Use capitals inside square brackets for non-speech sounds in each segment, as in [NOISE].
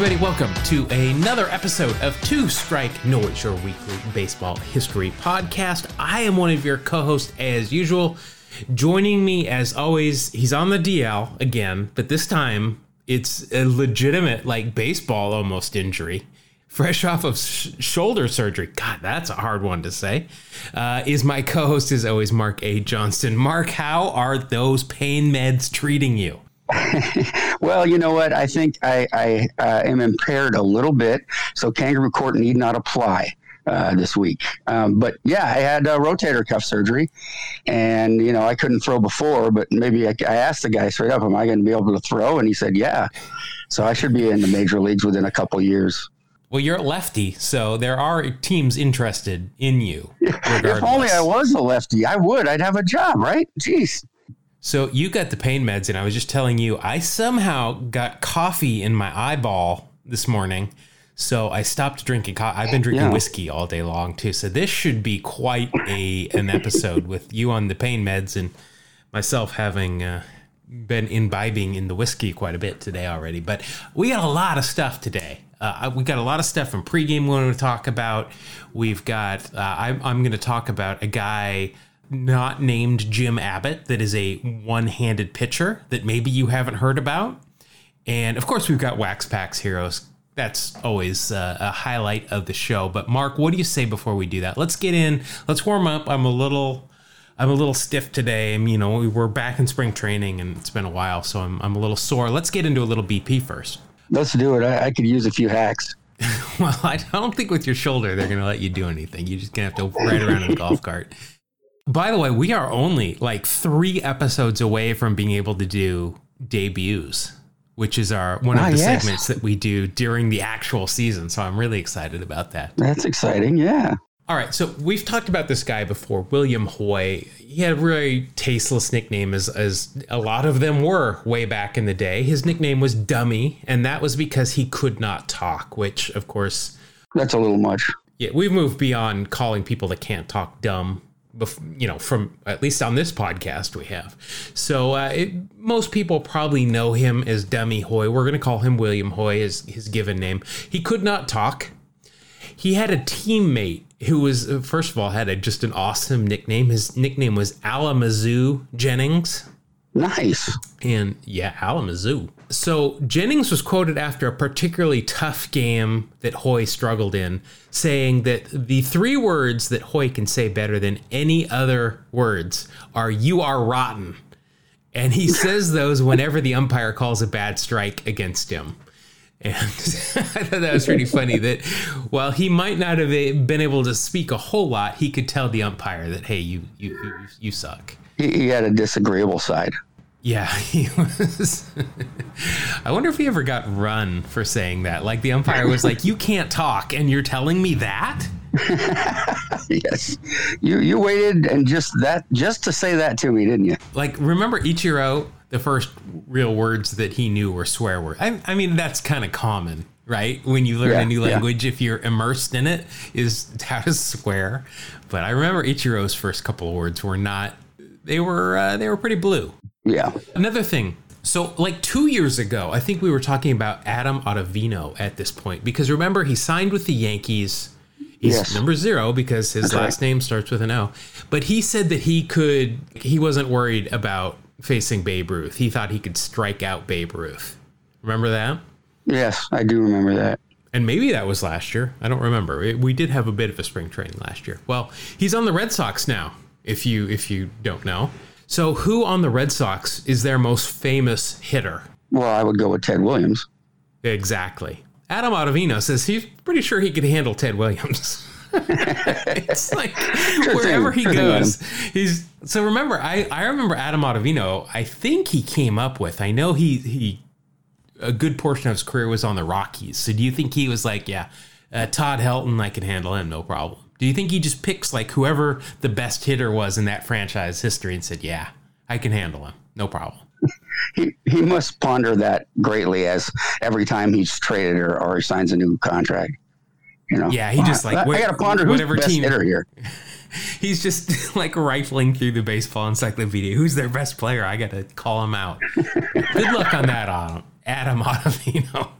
everybody. Welcome to another episode of Two Strike Noise, your weekly baseball history podcast. I am one of your co hosts, as usual. Joining me, as always, he's on the DL again, but this time it's a legitimate, like baseball almost injury. Fresh off of sh- shoulder surgery. God, that's a hard one to say. Uh, is my co host, as always, Mark A. Johnston. Mark, how are those pain meds treating you? Well, you know what? I think I, I uh, am impaired a little bit, so kangaroo court need not apply. Uh, this week. Um, but yeah, I had a rotator cuff surgery, and you know I couldn't throw before, but maybe I, I asked the guy straight up, "Am I going to be able to throw?" And he said, "Yeah." So I should be in the major leagues within a couple years. Well, you're a lefty, so there are teams interested in you. [LAUGHS] If only I was a lefty, I would. I'd have a job, right? Jeez. So you got the pain meds, and I was just telling you, I somehow got coffee in my eyeball this morning. So I stopped drinking coffee. I've been drinking yeah. whiskey all day long too. So this should be quite a an episode with you on the pain meds and myself having uh, been imbibing in the whiskey quite a bit today already. But we got a lot of stuff today. Uh, we got a lot of stuff from pregame we want to talk about. We've got. Uh, I, I'm going to talk about a guy not named Jim Abbott that is a one-handed pitcher that maybe you haven't heard about. And of course, we've got Wax Packs Heroes. That's always uh, a highlight of the show. But Mark, what do you say before we do that? Let's get in. Let's warm up. I'm a little, I'm a little stiff today. I'm, you know, we're back in spring training, and it's been a while, so I'm, I'm a little sore. Let's get into a little BP first. Let's do it. I, I could use a few hacks. [LAUGHS] well, I don't think with your shoulder they're going to let you do anything. You're just going to have to ride around in a golf cart. By the way, we are only like three episodes away from being able to do debuts, which is our one of ah, the yes. segments that we do during the actual season. So I'm really excited about that. That's exciting, yeah. All right, so we've talked about this guy before, William Hoy. He had a really tasteless nickname, as, as a lot of them were way back in the day. His nickname was Dummy, and that was because he could not talk, which, of course, that's a little much. Yeah, we've moved beyond calling people that can't talk dumb you know, from at least on this podcast we have. So uh, it, most people probably know him as Dummy Hoy. We're going to call him William Hoy, his, his given name. He could not talk. He had a teammate who was, uh, first of all, had a, just an awesome nickname. His nickname was Alamazoo Jennings. Nice. And yeah, Alamazoo. So Jennings was quoted after a particularly tough game that Hoy struggled in, saying that the three words that Hoy can say better than any other words are "you are rotten," and he [LAUGHS] says those whenever the umpire calls a bad strike against him. And [LAUGHS] I thought that was pretty funny that while he might not have been able to speak a whole lot, he could tell the umpire that, hey, you you you, you suck. He had a disagreeable side. Yeah, [LAUGHS] he was. I wonder if he ever got run for saying that. Like the umpire was like, "You can't talk, and you're telling me that." [LAUGHS] yes, you you waited and just that just to say that to me, didn't you? Like, remember Ichiro? The first real words that he knew were swear words. I, I mean, that's kind of common, right? When you learn yeah, a new language, yeah. if you're immersed in it, is how to swear. But I remember Ichiro's first couple of words were not. They were uh, they were pretty blue. Yeah. Another thing. So, like two years ago, I think we were talking about Adam Ottavino at this point because remember he signed with the Yankees. He's yes. number zero because his That's last right. name starts with an O. But he said that he could. He wasn't worried about facing Babe Ruth. He thought he could strike out Babe Ruth. Remember that? Yes, I do remember that. And maybe that was last year. I don't remember. We did have a bit of a spring training last year. Well, he's on the Red Sox now. If you if you don't know, so, who on the Red Sox is their most famous hitter? Well, I would go with Ted Williams. Exactly. Adam Ottavino says he's pretty sure he could handle Ted Williams. [LAUGHS] it's like sure wherever thing. he sure goes, he's so remember I, I remember Adam Ottavino, I think he came up with I know he he a good portion of his career was on the Rockies. So do you think he was like, yeah, uh, Todd Helton, I can handle him, no problem. Do you think he just picks like whoever the best hitter was in that franchise history and said, "Yeah, I can handle him, no problem." [LAUGHS] he he must ponder that greatly as every time he's traded or, or he signs a new contract. You know, yeah, he just like I, I got to ponder who's whatever best team hitter here. [LAUGHS] He's just [LAUGHS] like rifling through the baseball encyclopedia. Who's their best player? I got to call him out. Good luck on that, Adam Ottavino.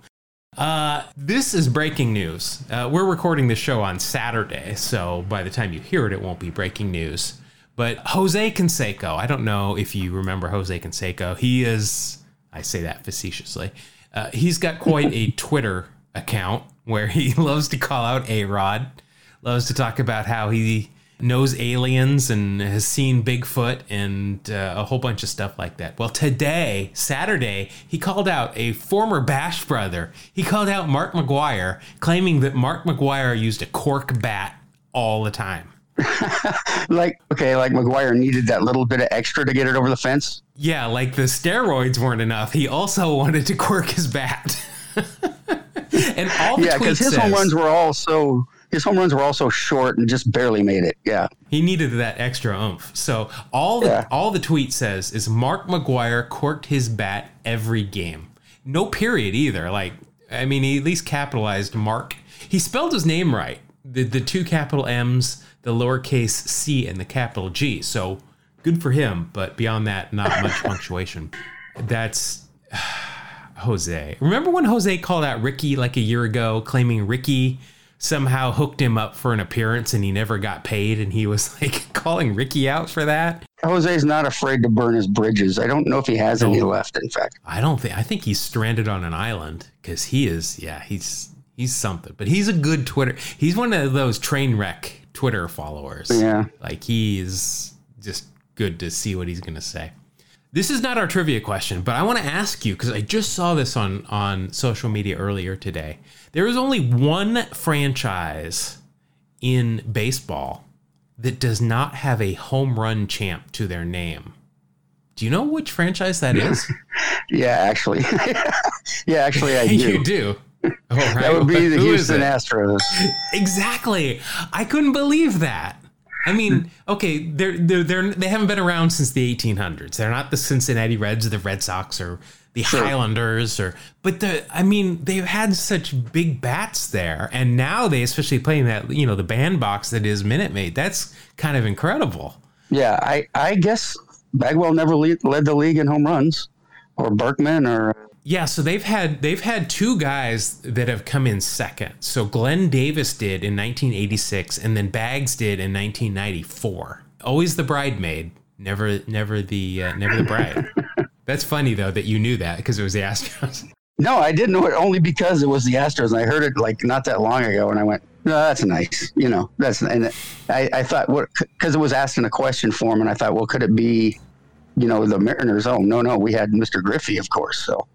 Uh, this is breaking news. Uh, we're recording the show on Saturday, so by the time you hear it, it won't be breaking news. But Jose Canseco, I don't know if you remember Jose Canseco. He is, I say that facetiously, uh, he's got quite a Twitter account where he [LAUGHS] loves to call out A Rod, loves to talk about how he knows aliens and has seen Bigfoot and uh, a whole bunch of stuff like that. Well, today, Saturday, he called out a former Bash brother. He called out Mark McGwire, claiming that Mark McGwire used a cork bat all the time. [LAUGHS] like okay, like McGwire needed that little bit of extra to get it over the fence. Yeah, like the steroids weren't enough. He also [LAUGHS] wanted to cork his bat. [LAUGHS] and all the yeah, because his says, home runs were all so his home runs were also short and just barely made it. Yeah. He needed that extra oomph. So all the yeah. all the tweet says is Mark McGwire corked his bat every game. No period either. Like I mean, he at least capitalized Mark. He spelled his name right. The the two capital M's, the lowercase c, and the capital G. So good for him. But beyond that, not much [LAUGHS] punctuation. That's. [SIGHS] Jose. Remember when Jose called out Ricky like a year ago, claiming Ricky somehow hooked him up for an appearance and he never got paid and he was [LAUGHS] like calling Ricky out for that. Jose's not afraid to burn his bridges. I don't know if he has no, any left in fact. I don't think I think he's stranded on an island cuz he is yeah, he's he's something. But he's a good Twitter. He's one of those train wreck Twitter followers. Yeah. Like he's just good to see what he's going to say. This is not our trivia question, but I want to ask you because I just saw this on on social media earlier today. There is only one franchise in baseball that does not have a home run champ to their name. Do you know which franchise that is? [LAUGHS] yeah, actually. [LAUGHS] yeah, actually, I do. [LAUGHS] you do. Oh, right. That would be the Who Houston Astros. Exactly. I couldn't believe that. I mean, hmm. okay, they're, they're they're they haven't been around since the 1800s. They're not the Cincinnati Reds or the Red Sox or the sure. Highlanders or but the I mean they've had such big bats there and now they especially playing that you know the bandbox that is Minute Maid. That's kind of incredible. Yeah, I I guess Bagwell never lead, led the league in home runs or Berkman or yeah, so they've had they've had two guys that have come in second. So Glenn Davis did in 1986 and then Bags did in 1994. Always the bridesmaid, never never the uh, never the bride. [LAUGHS] That's funny though that you knew that because it was the Astros. [LAUGHS] No, I didn't know it only because it was the Astros, and I heard it like not that long ago, and I went, "No, that's nice." You know, that's and I, I thought what because it was asking a question form, and I thought, well, could it be, you know, the Mariners? Oh, no, no, we had Mr. Griffey, of course. So,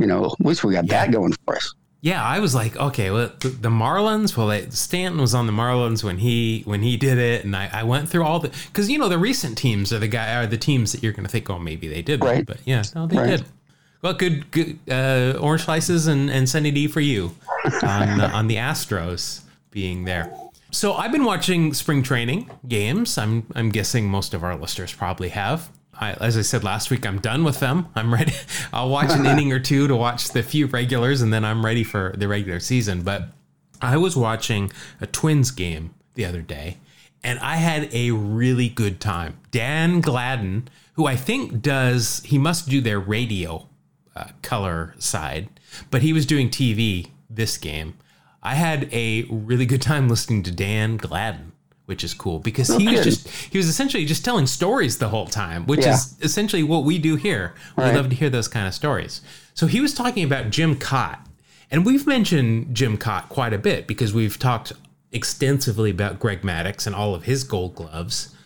you know, at least we got yeah. that going for us yeah, I was like, okay, well, the, the Marlins. Well, they, Stanton was on the Marlins when he when he did it, and I, I went through all the because you know the recent teams are the guy are the teams that you're going to think, oh, maybe they did, right. but yeah, no, they right. did. Well, good, good uh, orange slices and and Sunny D for you on [LAUGHS] on the Astros being there. So I've been watching spring training games. I'm I'm guessing most of our listeners probably have. I, as I said last week, I'm done with them. I'm ready. [LAUGHS] I'll watch an inning or two to watch the few regulars, and then I'm ready for the regular season. But I was watching a Twins game the other day, and I had a really good time. Dan Gladden, who I think does, he must do their radio uh, color side, but he was doing TV this game. I had a really good time listening to Dan Gladden which is cool because he was just he was essentially just telling stories the whole time, which yeah. is essentially what we do here. We right. love to hear those kind of stories. So he was talking about Jim Kaat, and we've mentioned Jim Kaat quite a bit because we've talked extensively about Greg Maddux and all of his Gold Gloves.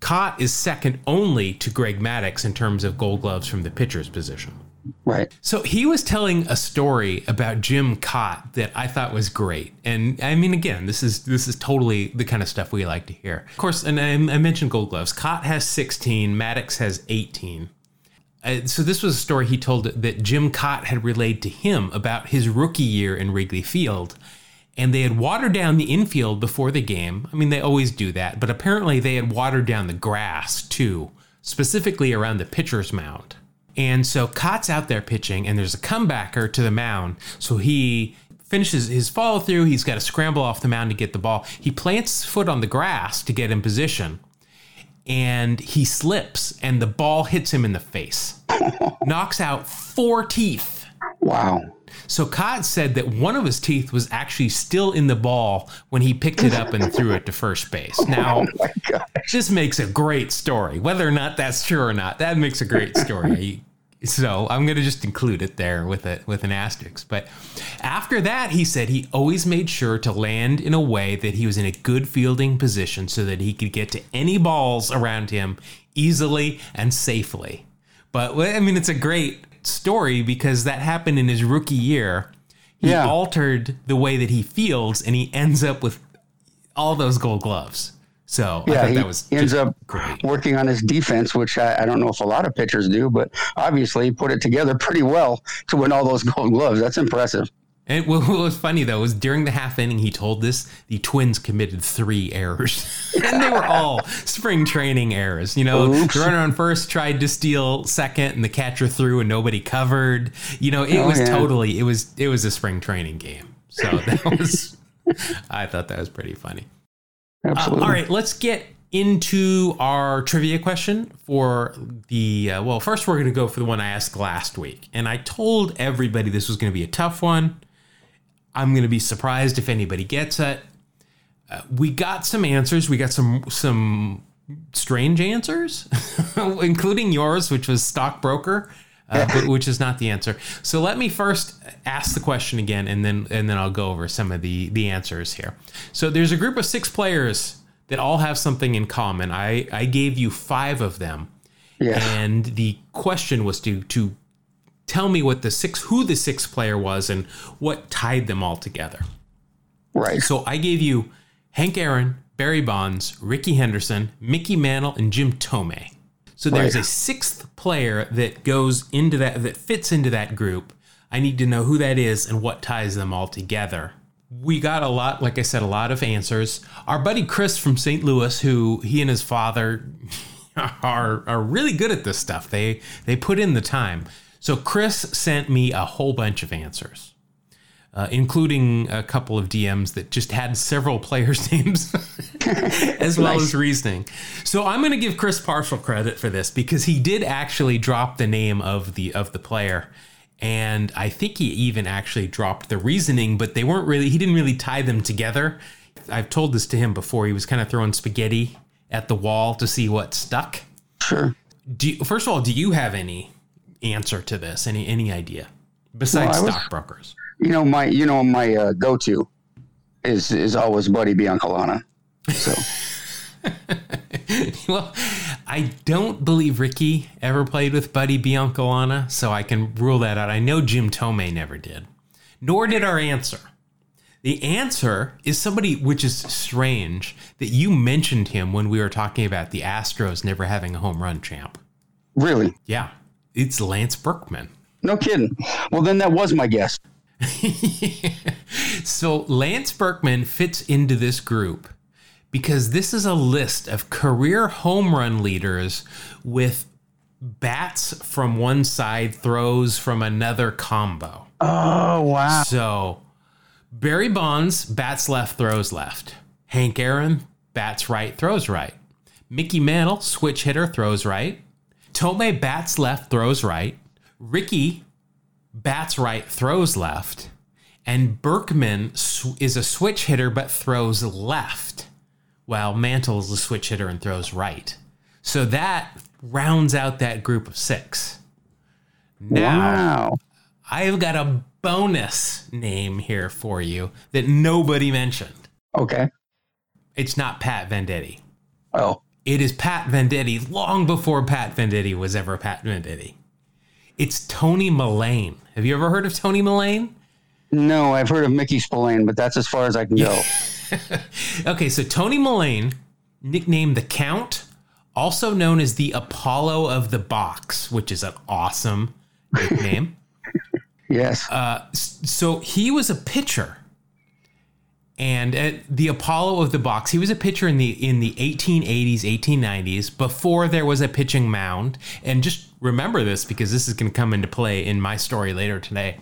Kaat is second only to Greg Maddux in terms of Gold Gloves from the pitcher's position. Right. So he was telling a story about Jim Kaat that I thought was great. And I mean, again, this is this is totally the kind of stuff we like to hear. Of course, and I, I mentioned Gold Gloves. Kaat has 16, Maddux has 18. Uh, so this was a story he told that Jim Kaat had relayed to him about his rookie year in Wrigley Field. And they had watered down the infield before the game. I mean, they always do that, but apparently they had watered down the grass too, specifically around the pitcher's mound. And so Kaat's out there pitching, and there's a comebacker to the mound. So he finishes his follow through. He's got to scramble off the mound to get the ball. He plants his foot on the grass to get in position, and he slips, and the ball hits him in the face, [LAUGHS] knocks out four teeth. Wow. So Kaat said that one of his teeth was actually still in the ball when he picked it up and threw it to first base. [LAUGHS] Oh now, oh this makes a great story. Whether or not that's true or not, that makes a great story. [LAUGHS] so I'm going to just include it there with it with an asterisk. But after that, he said he always made sure to land in a way that he was in a good fielding position so that he could get to any balls around him easily and safely. But I mean, it's a great story because that happened in his rookie year. He yeah. altered the way that he fields, and he ends up with all those Gold Gloves. So yeah, he ends up great. working on his defense, which I, I, don't know if a lot of pitchers do, but obviously he put it together pretty well to win all those [LAUGHS] Gold Gloves. That's impressive. And [LAUGHS] what was funny though was during the half inning, he told this the Twins committed three errors, [LAUGHS] and they were all spring training errors. You know, Oops. the runner on first tried to steal second, and the catcher threw, and nobody covered. You know, it oh, was yeah. totally it was it was a spring training game. So [LAUGHS] that was I thought that was pretty funny. Absolutely. Uh, all right, let's get into our trivia question for the uh, well first we're going to go for the one i asked last week and i told everybody this was going to be a tough one I'm going to be surprised if anybody gets it. Uh, we got some answers. We got some some strange answers, [LAUGHS] including yours, which was stockbroker, uh, but which is not the answer. So let me first ask the question again, and then and then I'll go over some of the the answers here. So there's a group of six players that all have something in common. I I gave you five of them, yeah. and the question was to to tell me what the six who the sixth player was and what tied them all together. Right. So I gave you Hank Aaron, Barry Bonds, Rickey Henderson, Mickey Mantle, and Jim Thome. So there's right. a sixth player that goes into that that fits into that group. I need to know who that is and what ties them all together. We got a lot, like I said, a lot of answers. Our buddy Chris from St. Louis, who he and his father [LAUGHS] are are really good at this stuff. They they put in the time. So Chris sent me a whole bunch of answers, uh, including a couple of DMs that just had several [LAUGHS] players' names [LAUGHS] as well nice. as reasoning. So I'm going to give Chris partial credit for this because he did actually drop the name of the of the player. And I think he even actually dropped the reasoning, but they weren't really, he didn't really tie them together. I've told this to him before. He was kind of throwing spaghetti at the wall to see what stuck. Sure. You, first of all, do you have any answer to this? Any any idea besides well, stockbrokers? You know my you know my uh, go to is is always Buddy Biancalana. So. [LAUGHS] well, I don't believe Rickey ever played with Buddy Biancalana, so I can rule that out. I know Jim Thome never did, nor did our answer. The answer is somebody which is strange that you mentioned him when we were talking about the Astros never having a home run champ. Really? Yeah. It's Lance Berkman. No kidding. Well, then that was my guess. [LAUGHS] so Lance Berkman fits into this group because this is a list of career home run leaders with bats from one side, throws from another combo. Oh, wow. So Barry Bonds, bats left, throws left. Hank Aaron, bats right, throws right. Mickey Mantle, switch hitter, throws right. Thome bats left, throws right. Rickey bats right, throws left. And Berkman is a switch hitter but throws left, while Mantle is a switch hitter and throws right. So that rounds out that group of six. Now, wow. I've got a bonus name here for you that nobody mentioned. Okay. It's not Pat Venditte. Oh. It is Pat Venditte long before Pat Venditte was ever Pat Venditte. It's Tony Mullane. Have you ever heard of Tony Mullane? No, I've heard of Mickey Spillane, but that's as far as I can go. [LAUGHS] okay, so Tony Mullane, nicknamed the Count, also known as the Apollo of the Box, which is an awesome nickname. [LAUGHS] yes. Uh, so he was a pitcher and the Apollo of the box, he was a pitcher in the in the 1880s, 1890s, before there was a pitching mound. And just remember this because this is going to come into play in my story later today.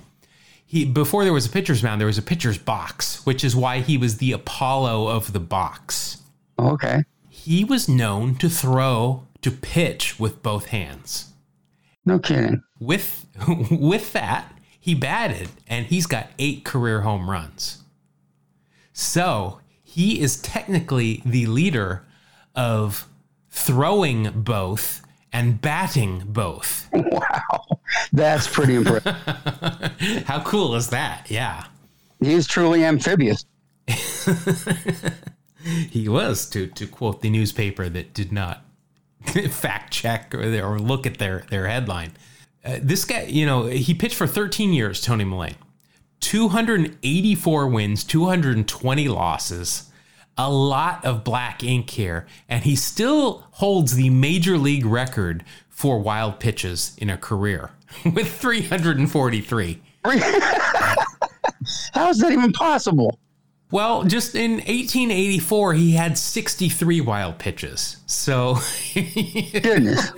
He before there was a pitcher's mound, there was a pitcher's box, which is why he was the Apollo of the box. Okay. He was known to throw to pitch with both hands. No kidding. With [LAUGHS] with that, he batted and he's got eight career home runs. So he is technically the leader of throwing both and batting both. Wow. That's pretty impressive. [LAUGHS] How cool is that? Yeah. He is truly amphibious. [LAUGHS] he was, to, to quote the newspaper that did not [LAUGHS] fact check or, or look at their, their headline. Uh, this guy, you know, he pitched for 13 years, Tony Mullane. 284 wins, 220 losses, a lot of black ink here, and he still holds the major league record for wild pitches in a career [LAUGHS] with 343. [LAUGHS] How is that even possible? Well, just in 1884, he had 63 wild pitches. So, [LAUGHS] goodness.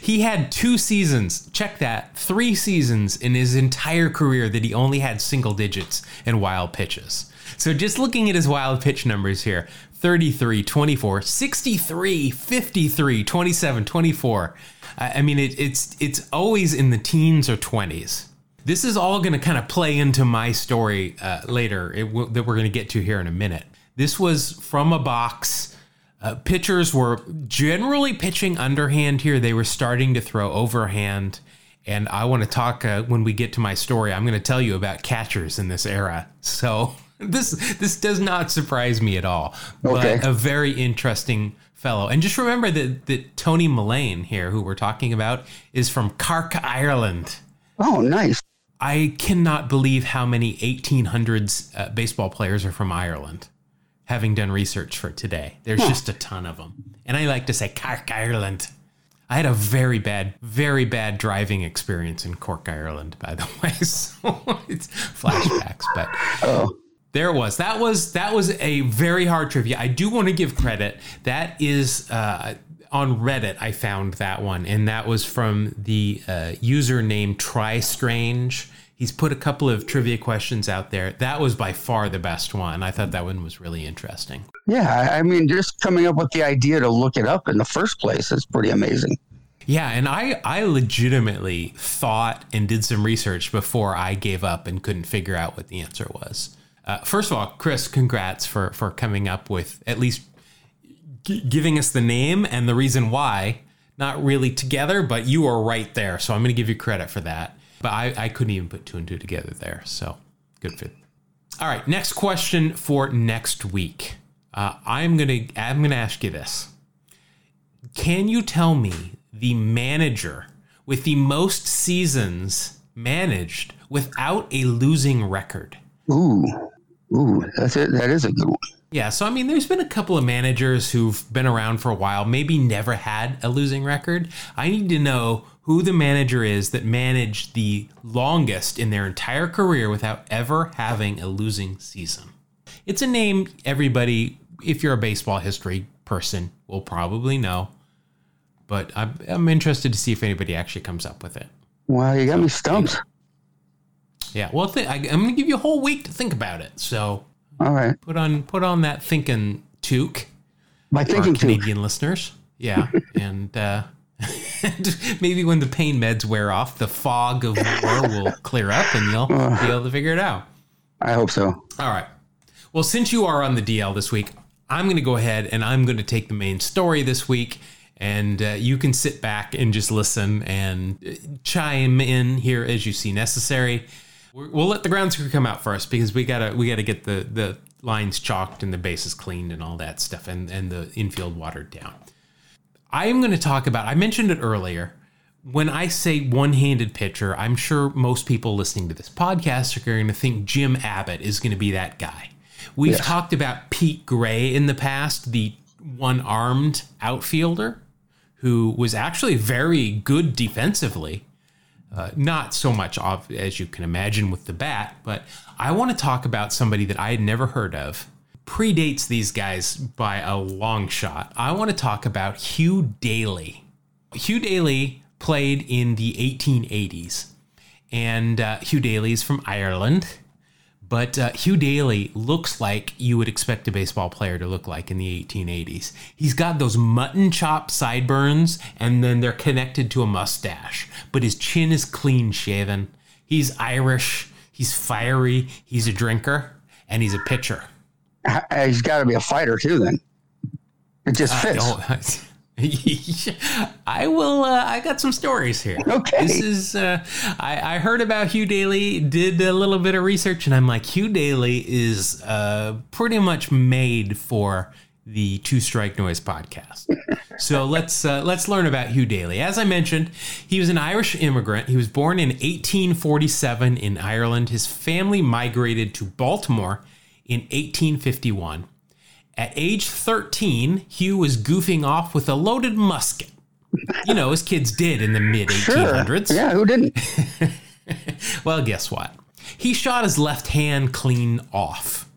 He had two seasons, check that, three seasons in his entire career that he only had single digits in wild pitches. So, just looking at his wild pitch numbers here 33, 24, 63, 53, 27, 24. I mean, it, it's, it's always in the teens or 20s. This is all going to kind of play into my story uh, later it, w- that we're going to get to here in a minute. This was from a box. Uh, pitchers were generally pitching underhand here. They were starting to throw overhand. And I want to talk uh, when we get to my story. I'm going to tell you about catchers in this era. So [LAUGHS] this this does not surprise me at all. Okay. But a very interesting fellow. And just remember that that Tony Mullane here, who we're talking about, is from Cork, Ireland. Oh, nice. I cannot believe how many 1800s uh, baseball players are from Ireland. Having done research for today, there's huh. just a ton of them, and I like to say Cork, Ireland. I had a very bad, very bad driving experience in Cork, Ireland, by the [LAUGHS] way. So it's flashbacks, but oh. there it was. That was that was a very hard trivia. I do want to give credit. That is uh, on Reddit, I found that one, and that was from the uh, user named Try Strange. He's put a couple of trivia questions out there. That was by far the best one. I thought that one was really interesting. Yeah, I mean, just coming up with the idea to look it up in the first place is pretty amazing. Yeah, and I I legitimately thought and did some research before I gave up and couldn't figure out what the answer was. Uh, first of all, Chris, congrats for for coming up with at least g- giving us the name and the reason why. Not really together, but you are right there. So I'm going to give you credit for that. But I, I couldn't even put two and two together there. So good for. All right, next question for next week. Uh, I'm gonna I'm gonna ask you this. Can you tell me the manager with the most seasons managed without a losing record? Ooh, ooh, that's it. That is a good one. Yeah, so I mean, there's been a couple of managers who've been around for a while, maybe never had a losing record. I need to know who the manager is that managed the longest in their entire career without ever having a losing season. It's a name everybody, if you're a baseball history person, will probably know, but I'm, I'm interested to see if anybody actually comes up with it. Well, you got me stumped. Yeah, well, th- I, I'm going to give you a whole week to think about it. So all right. Put on put on that thinking toque. My thinking Canadian listeners. Yeah. [LAUGHS] and uh and [LAUGHS] maybe when the pain meds wear off, the fog of war will clear up and you'll uh, be able to figure it out. I hope so. All right. Well, since you are on the DL this week, I'm going to go ahead and I'm going to take the main story this week and uh, you can sit back and just listen and uh, chime in here as you see necessary we'll let the ground crew come out first because we gotta we gotta get the the lines chalked and the bases cleaned and all that stuff and and the infield watered down. I am going to talk about. I mentioned it earlier. When I say one-handed pitcher, I'm sure most people listening to this podcast are going to think Jim Abbott is going to be that guy. We've yes. talked about Pete Gray in the past, the one-armed outfielder who was actually very good defensively uh, not so much as you can imagine with the bat, but I want to talk about somebody that I had never heard of. Predates these guys by a long shot. I want to talk about Hugh Daly. Hugh Daly played in the 1880s, and uh, Hugh Daly is from Ireland. But uh, Hugh Daly looks like you would expect a baseball player to look like in the 1880s. He's got those mutton chop sideburns, and then they're connected to a mustache. But his chin is clean shaven. He's Irish, he's fiery, he's a drinker, and he's a pitcher. He's got to be a fighter too. Then it just fits. [LAUGHS] [LAUGHS] I will. Uh, I got some stories here. [LAUGHS] Okay. This is. Uh, I, I, heard about Hugh Daly. Did a little bit of research, and I'm like, Hugh Daly is uh, pretty much made for the Two Strike Noise podcast. [LAUGHS] so let's uh, let's learn about Hugh Daly. As I mentioned, he was an Irish immigrant. He was born in 1847 in Ireland. His family migrated to Baltimore in 1851. At age 13, Hugh was goofing off with a loaded musket. You know, as kids did in the mid 1800s. Sure. Yeah, who didn't? [LAUGHS] well, guess what? He shot his left hand clean off.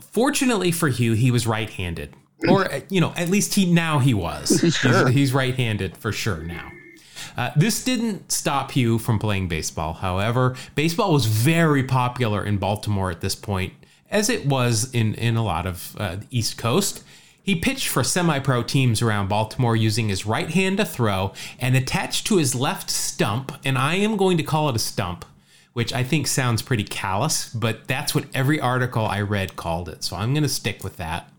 Fortunately for Hugh, he was right handed. Or, you know, at least he now he was. [LAUGHS] Sure. He's, he's right handed for sure now. Uh, this didn't stop Hugh from playing baseball. However, baseball was very popular in Baltimore at this point as it was in, in a lot of uh, the East Coast. He pitched for semi pro teams around Baltimore using his right hand to throw and attached to his left stump, and I am going to call it a stump, which I think sounds pretty callous, but that's what every article I read called it, so I'm going to stick with that.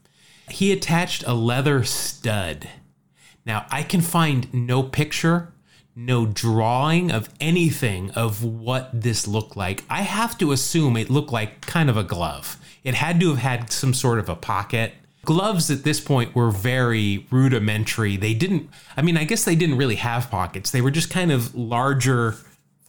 He attached a leather stud. Now, I can find no picture, no drawing of anything of what this looked like. I have to assume it looked like kind of a glove. It had to have had some sort of a pocket. Gloves at this point were very rudimentary. They didn't, I mean, I guess they didn't really have pockets. They were just kind of larger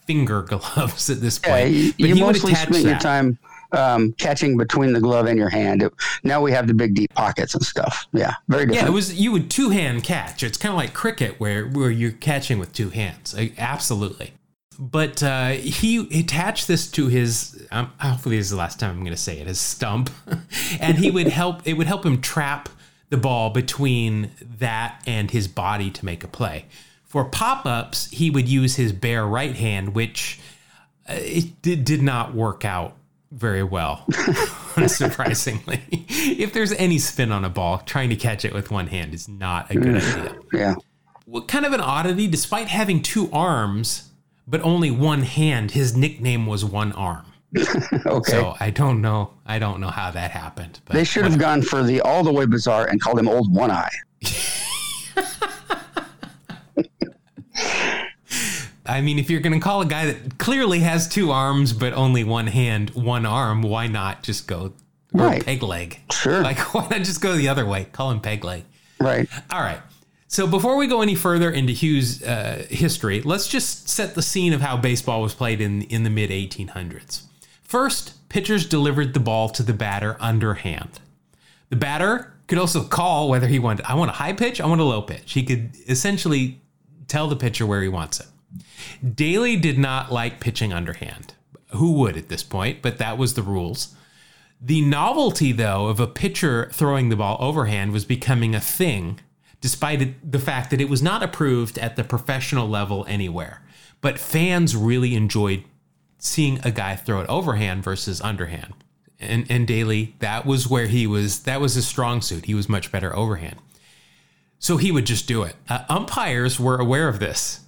finger [LAUGHS] gloves at this point. Yeah, you, you mostly spent your time um, catching between the glove and your hand. It, now we have the big deep pockets and stuff. Yeah, very different. Yeah, it was you would two hand catch. It's kind of like cricket where where you're catching with two hands. Absolutely but uh, he attached this to his um, hopefully this is the last time i'm going to say it his stump. [LAUGHS] And he would help it would help him trap the ball between that and his body to make a play. For pop-ups he would use his bare right hand which uh, it did, did not work out very well [LAUGHS] unsurprisingly. If there's any spin on a ball trying to catch it with one hand is not a good idea. Yeah. What kind of an oddity despite having two arms but only one hand. His nickname was One Arm. [LAUGHS] okay. So I don't know. I don't know how that happened. they should have gone for the all the way bizarre and called him Old One Eye. [LAUGHS] I mean, if you're going to call a guy that clearly has two arms but only one hand, one arm, why not just go right. peg leg? Sure. Like, [LAUGHS] why not just go the other way? Call him peg leg. Right. All right. So before we go any further into Hugh's uh, history, let's just set the scene of how baseball was played in in the mid 1800s. First, pitchers delivered the ball to the batter underhand. The batter could also call whether he wanted I want a high pitch, I want a low pitch. He could essentially tell the pitcher where he wants it. Daly did not like pitching underhand. Who would at this point? But that was the rules. The novelty, though, of a pitcher throwing the ball overhand was becoming a thing despite the fact that it was not approved at the professional level anywhere. But fans really enjoyed seeing a guy throw it overhand versus underhand. And, and Daly, that was where he was, that was his strong suit. He was much better overhand. So he would just do it. Uh, umpires were aware of this.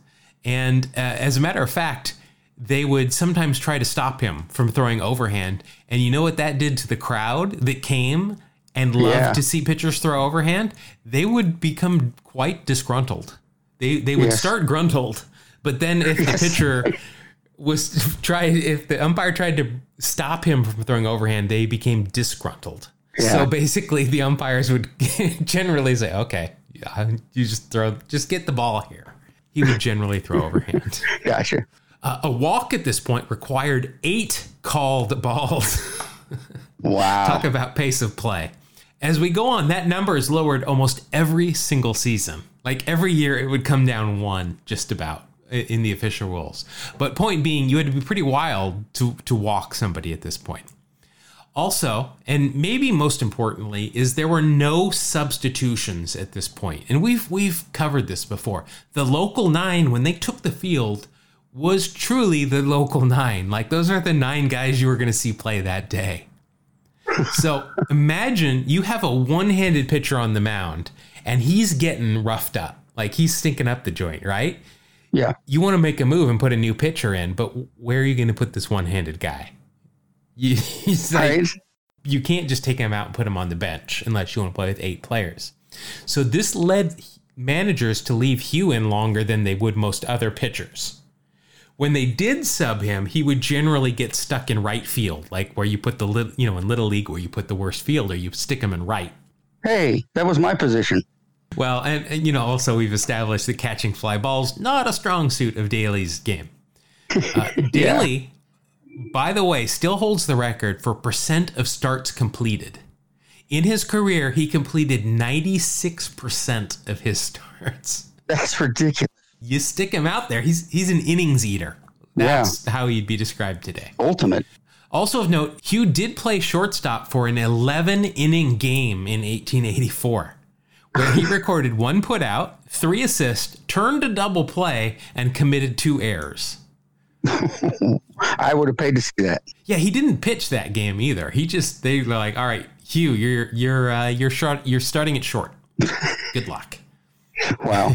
And uh, as a matter of fact, they would sometimes try to stop him from throwing overhand. And you know what that did to the crowd that came and love yeah. to see pitchers throw overhand, they would become quite disgruntled. They they would yes. start gruntled, but then if the pitcher [LAUGHS] was try if the umpire tried to stop him from throwing overhand, they became disgruntled. Yeah. So basically, the umpires would [LAUGHS] generally say, "Okay, you just throw, just get the ball here." He would generally throw [LAUGHS] overhand. Gotcha. Uh, a walk at this point required eight called balls. wow! Talk about pace of play. As we go on, that number is lowered almost every single season. Like every year, it would come down one, just about in the official rules. But point being, you had to be pretty wild to to walk somebody at this point. Also, and maybe most importantly, is there were no substitutions at this point. And we've we've covered this before. The local 9 when they took the field was truly the local 9. Like those are the 9 guys you were going to see play that day so imagine you have a one-handed pitcher on the mound and he's getting roughed up. Like he's stinking up the joint, right? Yeah. You want to make a move and put a new pitcher in, but where are you going to put this one-handed guy? [LAUGHS] You, like, right. you can't just take him out and put him on the bench unless you want to play with eight players. So this led managers to leave Hugh in longer than they would most other pitchers. When they did sub him, he would generally get stuck in right field, like where you put the little, you know, in little league where you put the worst fielder, you stick him in right. Hey, that was my position. Well, and, and, you know, also we've established that catching fly balls not a strong suit of Daly's game. [LAUGHS] Uh, Daly, yeah. by the way, still holds the record for percent of starts completed. In his career, he completed 96% of his [LAUGHS] starts. That's ridiculous. You stick him out there, he's he's an innings eater. That's yeah. how he'd be described today. Ultimate. Also of note, Hugh did play shortstop for an 11 inning game in 1884 where he [LAUGHS] recorded one putout, three assists, turned a double play, and committed two errors. [LAUGHS] I would have paid to see that. Yeah, he didn't pitch that game either. He just they were like, "All right, Hugh, you're you're uh, you're short. You're starting it short. [LAUGHS] Good luck." Wow.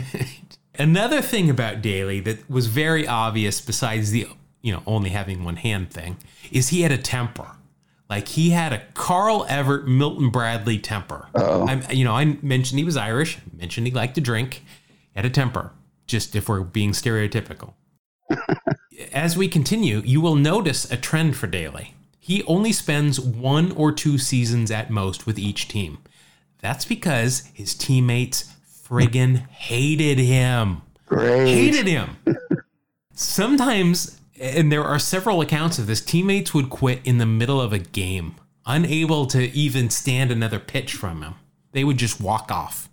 Another thing about Daly that was very obvious, besides the you know only having one hand thing, is he had a temper. Like he had a Carl Everett, Milton Bradley temper. I, you know, I mentioned he was Irish. I mentioned he liked to drink. He had a temper. Just if we're being stereotypical. [LAUGHS] As we continue, you will notice a trend for Daly. He only spends one or two seasons at most with each team. That's because his teammates friggin' hated him. Great. Hated him. Sometimes and there are several accounts of this. Teammates would quit in the middle of a game, unable to even stand another pitch from him. They would just walk off.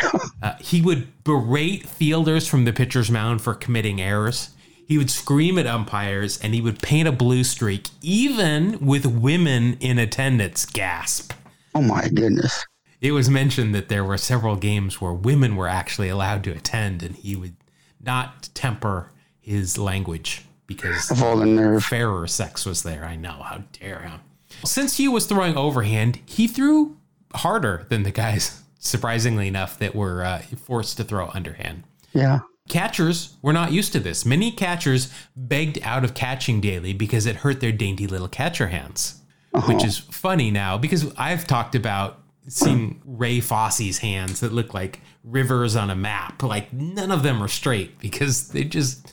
[LAUGHS] Uh, he would berate fielders from the pitcher's mound for committing errors. He would scream at umpires and he would paint a blue streak, even with women in attendance. Gasp. Oh my goodness. It was mentioned that there were several games where women were actually allowed to attend and he would not temper his language because of all the nerve. Fairer sex was there. I know. How dare him. Since he was throwing overhand, he threw harder than the guys, [LAUGHS] surprisingly enough, that were uh, forced to throw underhand. Yeah. Catchers were not used to this. Many catchers begged out of catching Daly because it hurt their dainty little catcher hands, uh-huh. which is funny now because I've talked about seeing Ray Fosse's hands that look like rivers on a map. Like none of them are straight because they just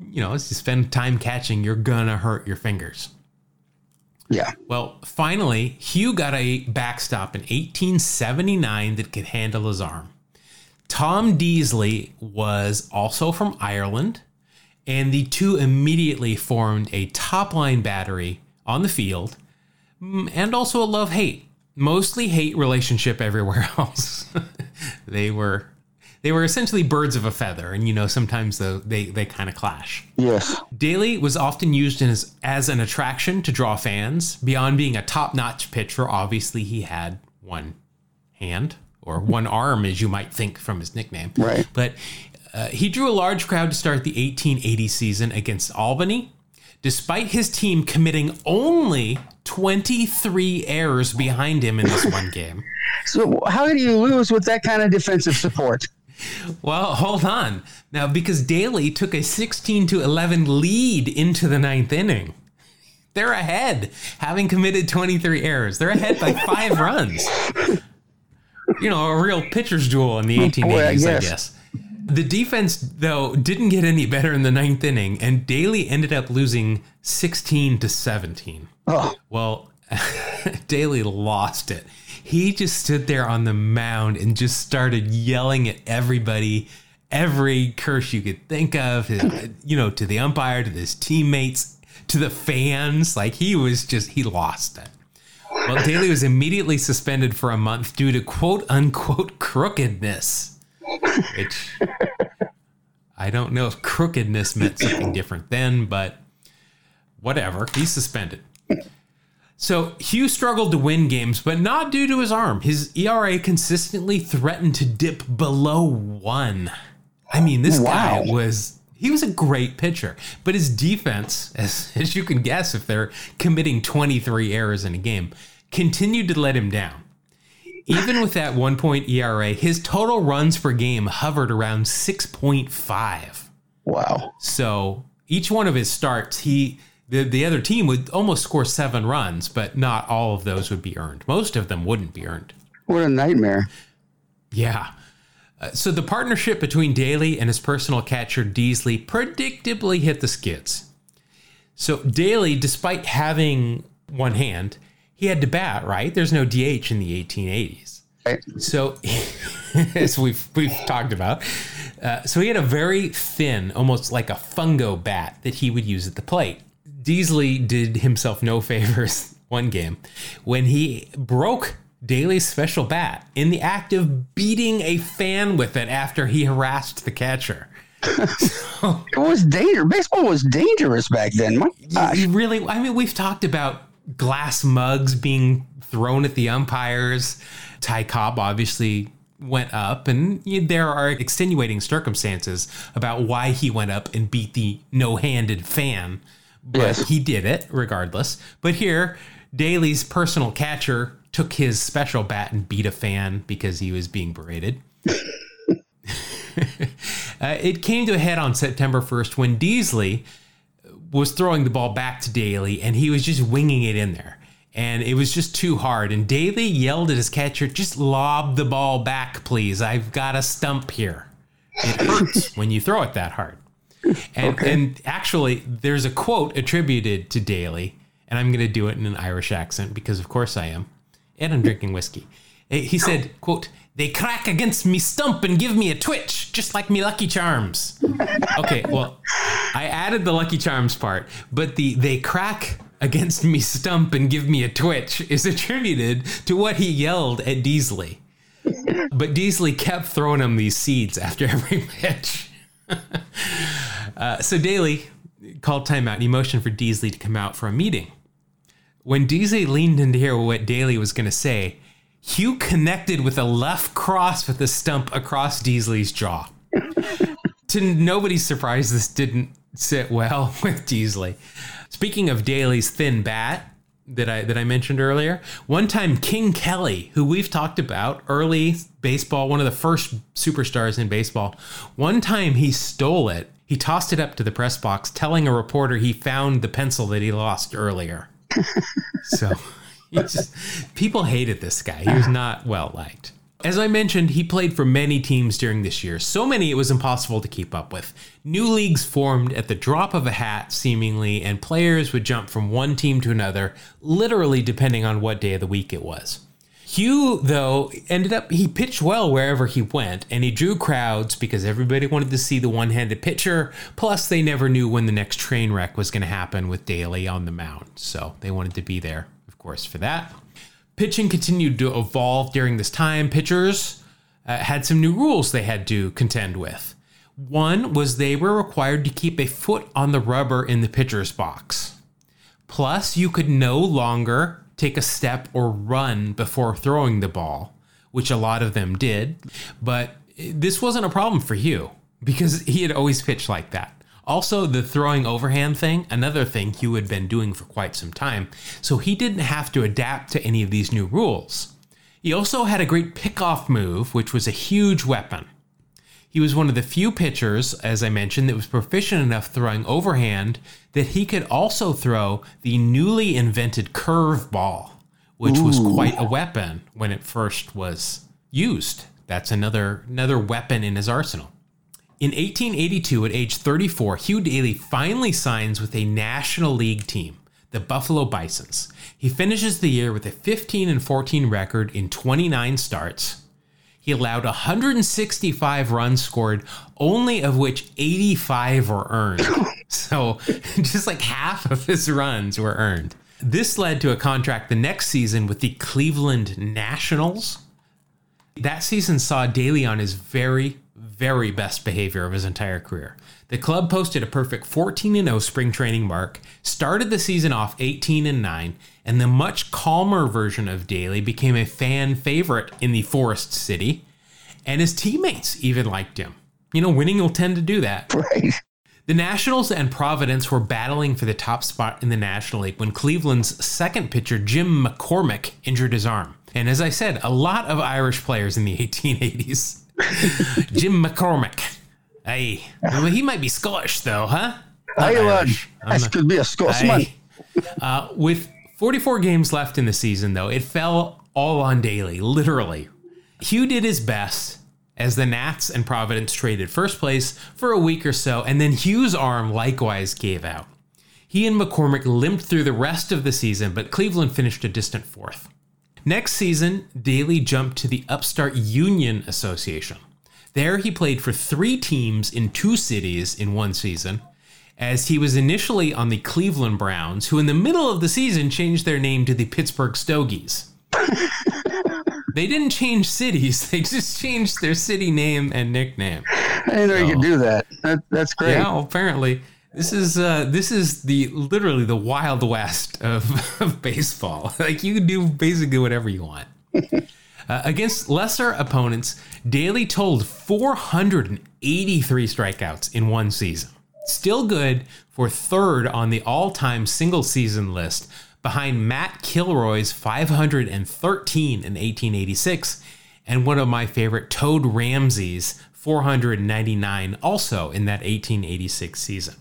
you know, as you spend time catching, you're gonna hurt your fingers. Yeah. Well, finally, Hugh got a backstop in 1879 that could handle his arm. Tom Deasley was also from Ireland, and the two immediately formed a top line battery on the field mm, and also a love hate, mostly hate relationship everywhere [LAUGHS] else. [LAUGHS] they were they were essentially birds of a feather, and you know sometimes though they they kind of clash. Yes. Daly was often used as as an attraction to draw fans. Beyond being a top notch pitcher, obviously he had one hand or one arm, as you might think from his nickname. Right. But uh, he drew a large crowd to start the 1880 season against Albany, despite his team committing only 23 errors behind him in this one game. [LAUGHS] So, how do you lose with that kind of defensive support? Well, hold on. Now, because Daly took a 16 to 11 lead into the ninth inning, they're ahead, having committed 23 errors. They're ahead by five runs. [LAUGHS] You know, a real pitcher's duel in the 1880s, Boy, I, guess. I guess. The defense, though, didn't get any better in the ninth inning, and Daly ended up losing 16 to 17. Oh. Well, [LAUGHS] Daly lost it he just stood there on the mound and just started yelling at everybody, every curse you could think of, you know, to the umpire, to his teammates, to the fans. Like he was just, he lost it. Well, Daly was immediately suspended for a month due to quote unquote crookedness, which I don't know if crookedness meant something different then, but whatever. He's suspended. So Hugh struggled to win games, but not due to his arm. His ERA consistently threatened to dip below one. I mean, this wow. guy was he was a great pitcher, but his defense, as, as you can guess, if they're committing 23 errors in a game, continued to let him down. Even with that one point ERA, his total runs per game hovered around 6.5. Wow. So each one of his starts, he the, the other team would almost score seven runs, but not all of those would be earned. Most of them wouldn't be earned. What a nightmare. Yeah. Uh, so the partnership between Daly and his personal catcher Deasley predictably hit the skids. So Daly, despite having one hand, he had to bat, right? There's no DH in the 1880s. Right. So, [LAUGHS] as we've we've talked about, uh, so he had a very thin, almost like a fungo bat that he would use at the plate. Deasley did himself no [LAUGHS] favors one game when he broke Daly's special bat in the act of beating a fan with it after he harassed the catcher. so, [LAUGHS] it was dangerous. Baseball was dangerous back then. My gosh. You really, I mean, we've talked about glass mugs being thrown at the umpires. Ty Cobb obviously went up, and there are extenuating circumstances about why he went up and beat the no handed fan. But yes. he did it regardless. But here, Daly's personal catcher took his special bat and beat a fan because he was being berated. [LAUGHS] [LAUGHS] uh, it came to a head on September 1st when Deasley was throwing the ball back to Daly and he was just winging it in there. And it was just too hard. And Daly yelled at his catcher, just lob the ball back, please. I've got a stump here. It hurts [LAUGHS] when you throw it that hard. And, okay. and actually, there's a quote attributed to Daly, and I'm going to do it in an Irish accent because, of course, I am. And I'm drinking whiskey. He said, quote, they crack against me stump and give me a twitch, just like me Lucky Charms. Okay, well, I added the Lucky Charms part, but the they crack against me stump and give me a twitch is attributed to what he yelled at Deasley. But Deasley kept throwing him these seeds after [LAUGHS] every pitch. [LAUGHS] uh, so Daly called timeout and he motioned for Deasley to come out for a meeting. When Deasley leaned in to hear what Daly was going to say, Hugh connected with a left cross with a stump across Deasley's jaw. to nobody's surprise, this didn't sit well [LAUGHS] with Deasley. Speaking of Daly's thin bat that I that I mentioned earlier, one time King Kelly, who we've talked about early baseball, one of the first superstars in baseball, one time he stole it. He tossed it up to the press box, telling a reporter he found the pencil that he lost earlier. [LAUGHS] so [LAUGHS] just, people hated this guy. He was not well liked. As I mentioned, he played for many teams during this year, so many it was impossible to keep up with. New leagues formed at the drop of a hat, seemingly, and players would jump from one team to another, literally depending on what day of the week it was. Hugh, though, ended up, he pitched well wherever he went, and he drew crowds because everybody wanted to see the one handed pitcher. Plus, they never knew when the next train wreck was going to happen with Daly on the mound, so they wanted to be there course, for that. Pitching continued to evolve during this time. Pitchers uh, had some new rules they had to contend with. One was they were required to keep a foot on the rubber in the pitcher's box. Plus, you could no longer take a step or run before throwing the ball, which a lot of them did. But this wasn't a problem for Hugh because he had always pitched like that. Also, the throwing overhand thing, another thing Hugh had been doing for quite some time, so he didn't have to adapt to any of these new rules. He also had a great pickoff move, which was a huge weapon. He was one of the few pitchers, as I mentioned, that was proficient enough throwing overhand that he could also throw the newly invented curveball, which Ooh. was quite a weapon when it first was used. That's another another weapon in his arsenal. In 1882, at age 34, Hugh Daly finally signs with a National League team, the Buffalo Bisons. He finishes the year with a 15 and 14 record in 29 starts. He allowed 165 runs scored, only of which 85 were earned. [LAUGHS] so [LAUGHS] just like half of his runs were earned. This led to a contract the next season with the Cleveland Nationals. That season saw Daly on his very, very best behavior of his entire career. The club posted a perfect 14 0 spring training mark, started the season off 18 and 9, and the much calmer version of Daly became a fan favorite in the Forest City, and his teammates even liked him. You know, winning will tend to do that. [LAUGHS] Right. The Nationals and Providence were battling for the top spot in the National League when Cleveland's second pitcher, Jim McCormick, injured his arm. And as I said, a lot of Irish players in the [LAUGHS] 1880s Jim McCormick. Hey, well, he might be Scottish though, huh? Not Irish. This could be a Scotsman. Uh, with 44 games left in the season, though, it fell all on Daly, literally. Hugh did his best as the Nats and Providence traded first place for a week or so, and then Hugh's arm likewise gave out. He and McCormick limped through the rest of the season, but Cleveland finished a distant fourth. Next season, Daly jumped to the upstart Union Association. There, he played for three teams in two cities in one season, as he was initially on the Cleveland Browns, who in the middle of the season changed their name to the Pittsburgh Stogies. [LAUGHS] they didn't change cities; they just changed their city name and nickname. I didn't know so, you could do that. that. That's great. Yeah, apparently. This is uh, this is the literally the wild west of, [LAUGHS] of baseball. [LAUGHS] Like you can do basically whatever you want. [LAUGHS] Uh, against lesser opponents, Daly told 483 strikeouts in one season. Still good for third on the all time single season list, behind Matt Kilroy's 513 in 1886, and one of my favorite, Toad Ramsey's 499, also in that 1886 season.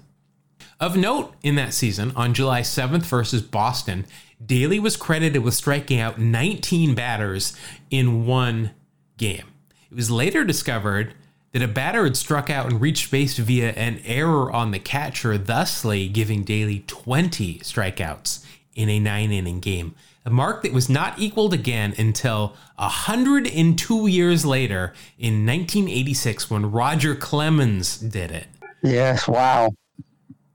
Of note in that season, on July 7th versus Boston, Daly was credited with striking out 19 batters in one game. It was later discovered that a batter had struck out and reached base via an error on the catcher, thusly giving Daly 20 strikeouts in a nine inning game. A mark that was not equaled again until 102 years later in 1986 when Roger Clemens did it. Yes, wow.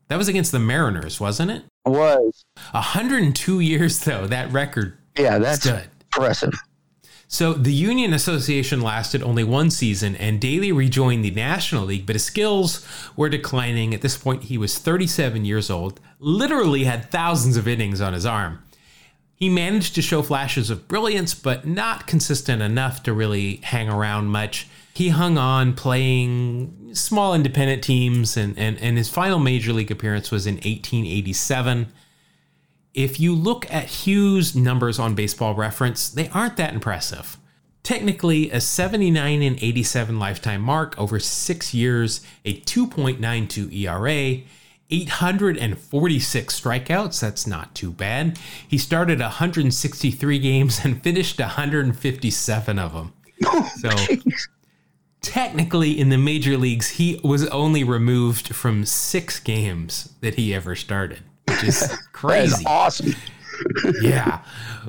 That was against the Mariners, wasn't it? It was. 102 years, though, that record. Yeah, that's stood. impressive. So the Union Association lasted only one season, and Daly rejoined the National League, but his skills were declining. At this point, he was 37 years old, literally had thousands of innings on his arm. He managed to show flashes of brilliance, but not consistent enough to really hang around much he hung on playing small independent teams, and, and, and his final major league appearance was in 1887. If you look at Hugh's numbers on baseball reference, they aren't that impressive. Technically, a 79 and 87 lifetime mark over six years, a 2.92 ERA, 846 strikeouts. That's not too bad. He started 163 games and finished 157 of them. [LAUGHS] So technically in the major leagues, he was only removed from six games that he ever started, which [LAUGHS] is crazy. awesome. yeah.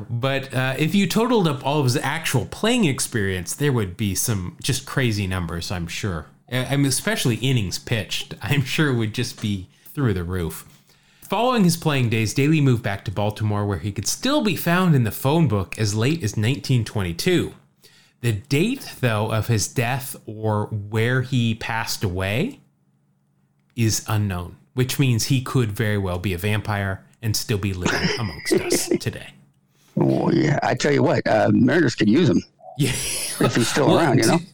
But uh, if you totaled up all of his actual playing experience, there would be some just crazy numbers, I'm sure. I mean, especially innings pitched, [LAUGHS] I'm sure would just be through the roof. Following his playing days, Daly moved back to Baltimore, where he could still be found in the phone book as late as 1922. The date, though, of his death or where he passed away is unknown, which means he could very well be a vampire and still be living [LAUGHS] amongst us today. Oh, yeah. I tell you what, uh, Mariners could use him. Yeah. if he's still [LAUGHS] well, around, you know? [LAUGHS]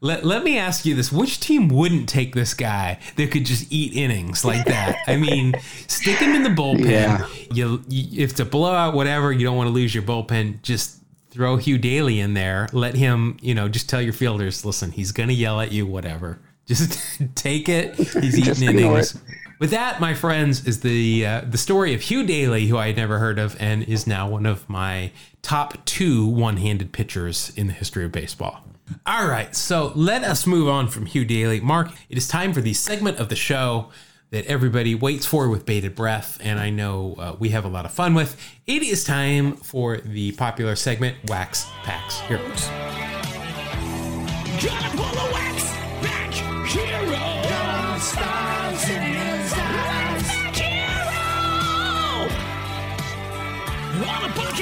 Let, let me ask you this. Which team wouldn't take this guy that could just eat innings like that? I mean, stick him in the bullpen. Yeah. You, you, if it's a blowout, whatever, you don't want to lose your bullpen, just throw Hugh Daly in there. Let him, you know, just tell your fielders, listen, he's going to yell at you, whatever. [LAUGHS] Just take it. He's eating innings. With that, my friends, is the uh, the story of Hugh Daly, who I had never heard of, and is now one of my top two one-handed pitchers in the history of baseball. All right, so let us move on from Hugh Daly. Mark, it is time for the segment of the show that everybody waits for with bated breath, and I know uh, we have a lot of fun with. It is time for the popular segment Wax Packs Heroes.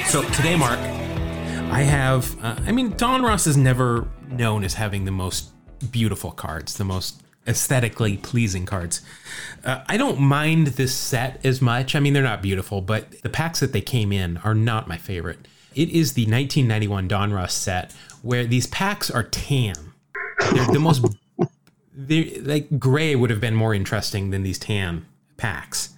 So today, Mark, I have. Uh, I mean, Donruss is never known as having the most beautiful cards, the most aesthetically pleasing cards. Uh, I don't mind this set as much. I mean, they're not beautiful, but the packs that they came in are not my favorite. It is the 1991 Donruss set where these packs are tan. They're the most. [LAUGHS] They're, like gray would have been more interesting than these tan packs,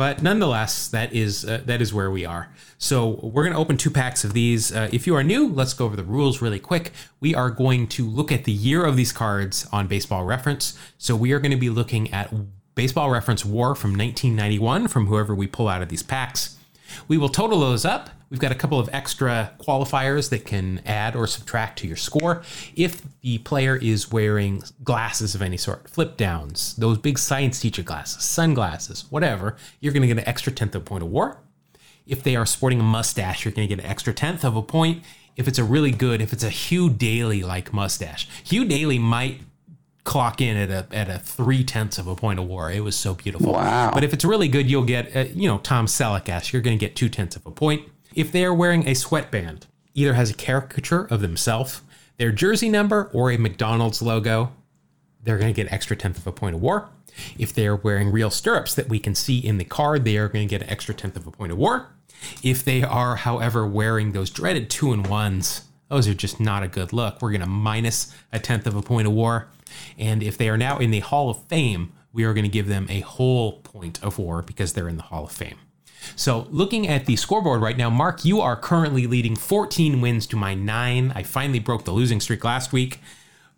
But nonetheless, that is uh, that is where we are. So we're going to open two packs of these. Uh, if you are new, let's go over the rules really quick. We are going to look at the year of these cards on Baseball Reference. So we are going to be looking at Baseball Reference War from 1991 from whoever we pull out of these packs. We will total those up. We've got a couple of extra qualifiers that can add or subtract to your score. If the player is wearing glasses of any sort, flip downs, those big science teacher glasses, sunglasses, whatever, you're going to get an extra tenth of a point of war. If they are sporting a mustache, you're going to get an extra tenth of a point. If it's a really good, if it's a Hugh Daly like mustache, Hugh Daly might clock in at a at a three tenths of a point of war. It was so beautiful. Wow. But if it's really good, you'll get uh, you know Tom Selleck esque. You're going to get two tenths of a point. If they are wearing a sweatband, either has a caricature of themselves, their jersey number, or a McDonald's logo, they're going to get extra tenth of a point of war. If they are wearing real stirrups that we can see in the card, they are going to get an extra tenth of a point of war. If they are, however, wearing those dreaded two and ones, those are just not a good look. We're going to minus a tenth of a point of war. And if they are now in the Hall of Fame, we are going to give them a whole point of war because they're in the Hall of Fame. So, looking at the scoreboard right now, Mark, you are currently leading 14 wins to my nine. I finally broke the losing streak last week,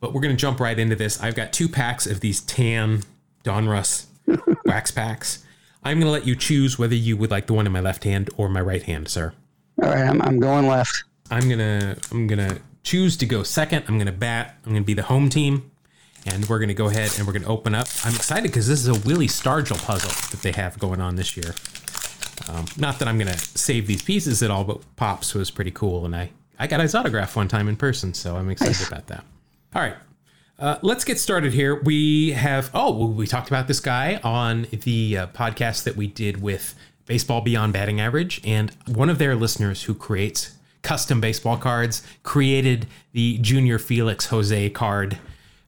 but we're going to jump right into this. I've got two packs of these tan Donruss [LAUGHS] wax packs. I'm going to let you choose whether you would like the one in my left hand or my right hand, sir. All right, I'm, I'm going left. I'm gonna I'm gonna choose to go second. I'm gonna bat. I'm gonna be the home team, and we're gonna go ahead and we're gonna open up. I'm excited because this is a Willie Stargell puzzle that they have going on this year. Um, not that I'm gonna save these pieces at all, but Pops was pretty cool, and I I got his autograph one time in person, so I'm excited nice. about that. All right. Uh, let's get started here. We have, oh, we talked about this guy on the uh, podcast that we did with Baseball Beyond Batting Average, and one of their listeners who creates custom baseball cards, created the Junior Felix Jose card,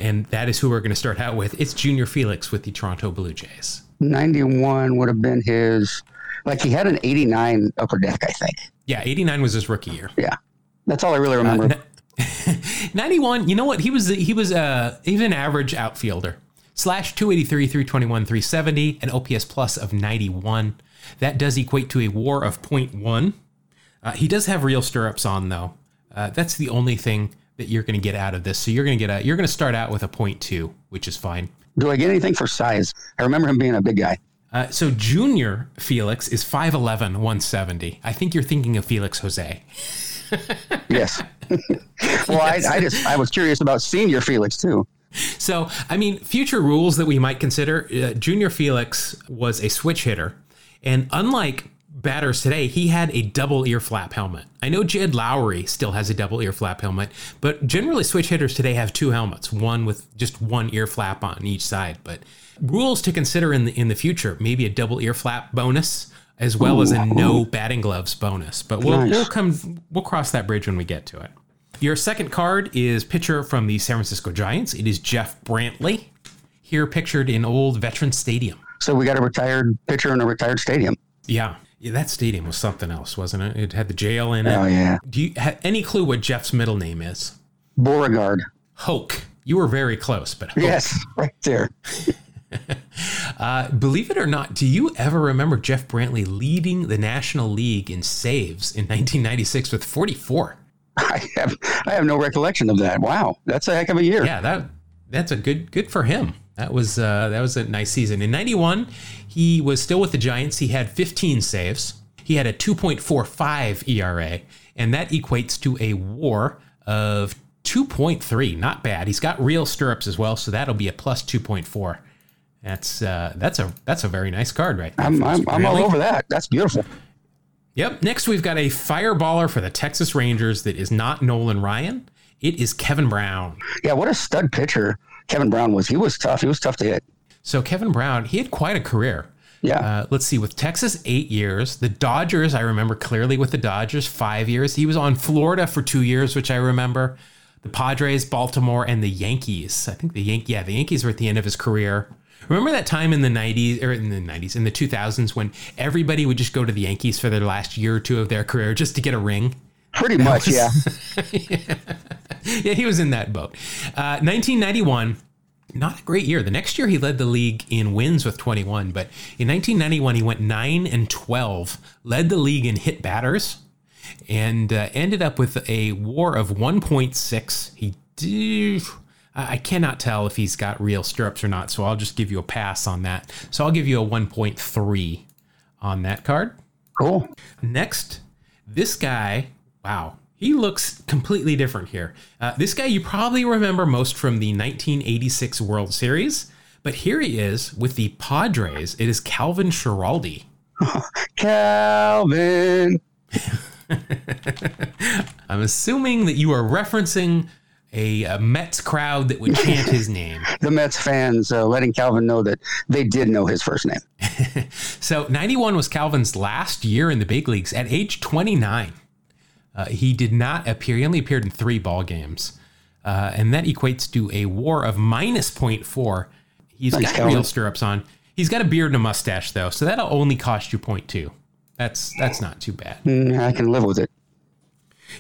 and that is who we're going to start out with. It's Junior Felix with the Toronto Blue Jays. 91 would have been his, like he had an 89 upper deck, I think. Yeah, 89 was his rookie year. Yeah. That's all I really remember. Uh, [LAUGHS] 91, you know what? He was he was a he was an average outfielder. Slash 283, 321, 370, an OPS plus of 91. That does equate to a war of 0.1. Uh, he does have real stirrups on though. Uh, that's the only thing that you're going to get out of this. So you're going to get a you're going to start out with a point two, which is fine. Do I get anything for size? I remember him being a big guy. Uh, so junior Felix is 5'11", 170. I think you're thinking of Felix Jose. [LAUGHS] yes. [LAUGHS] well, I, I just I was curious about senior Felix too. So, I mean, future rules that we might consider. Uh, Junior Felix was a switch hitter, and unlike batters today, he had a double ear flap helmet. I know Jed Lowrie still has a double ear flap helmet, but generally switch hitters today have two helmets, one with just one ear flap on each side. But rules to consider in the in the future, maybe a double ear flap bonus as well Ooh. as a no batting gloves bonus. But we'll nice. we'll come we'll cross that bridge when we get to it. Your second card is pitcher from the San Francisco Giants. It is Jeff Brantley, here pictured in old Veteran Stadium. So we got a retired pitcher in a retired stadium. Yeah. Yeah, that stadium was something else, wasn't it? It had the jail in it. Oh yeah. Do you have any clue what Jeff's middle name is? Beauregard. Hoke. You were very close, but Hoke. yes, right there. [LAUGHS] uh, believe it or not, do you ever remember Jeff Brantley leading the National League in saves in 1996 with 44? I have I have no recollection of that. Wow, that's a heck of a year. Yeah, that that's a good good for him. That was uh, that was a nice season. In '91, he was still with the Giants. He had 15 saves. He had a 2.45 ERA, and that equates to a WAR of 2.3. Not bad. He's got real stirrups as well, so that'll be a plus 2.4. That's uh, that's a that's a very nice card right there. I'm I'm, I'm all over that. That's beautiful. Yep. Next, we've got a fireballer for the Texas Rangers that is not Nolan Ryan. It is Kevin Brown. Yeah, what a stud pitcher Kevin Brown was. He was tough. He was tough to hit. So Kevin Brown, he had quite a career. Yeah. Uh, let's see. With Texas, eight years. The Dodgers, I remember clearly with the Dodgers, five years. He was on Florida for two years, which I remember. The Padres, Baltimore, and the Yankees. I think the Yankee, yeah, the Yankees were at the end of his career. Remember that time in the 90s or in the 90s, in the 2000s when everybody would just go to the Yankees for their last year or two of their career just to get a ring? Pretty that much, was, yeah. yeah. [LAUGHS] Yeah, he was in that boat. Uh, 1991, not a great year. The next year he led the league in wins with 21, but in 1991 he went 9 and 12, led the league in hit batters, and uh, ended up with a WAR of 1.6. He did. I cannot tell if he's got real stirrups or not, so I'll just give you a pass on that. So I'll give you a 1.3 on that card. Cool. Next, this guy, wow, he looks completely different here. Uh, this guy you probably remember most from the 1986 World Series, but here he is with the Padres. It is Calvin Schiraldi. [LAUGHS] Calvin. [LAUGHS] I'm assuming that you are referencing a, a, Mets crowd that would chant his [LAUGHS] name. the Mets fans uh, letting Calvin know that they did know his first name. so 91 was Calvin's last year in the big leagues at age 29. Uh, he did not appear. He only appeared in three ball games, uh, and that equates to a WAR of minus 0.4. He's Thanks, got real stirrups on. He's got a beard and a mustache though, so that'll only cost you 0.2. That's that's not too bad. Mm, I can live with it.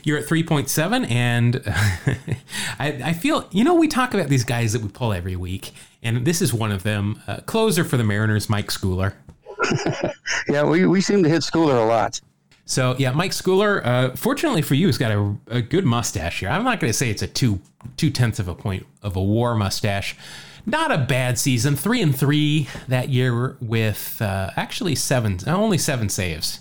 You're at 3.7, and [LAUGHS] I, I, feel, you know, we talk about these guys that we pull every week, and this is one of them. Uh, closer for the Mariners, Mike Schooler. [LAUGHS] yeah, we, we seem to hit Schooler a lot. So, yeah, Mike Schooler, uh, fortunately for you, he's got a, a good mustache here. I'm not going to say it's a two two tenths of a point of a war mustache. Not a bad season. Three and three that year with uh, actually seven, only seven saves.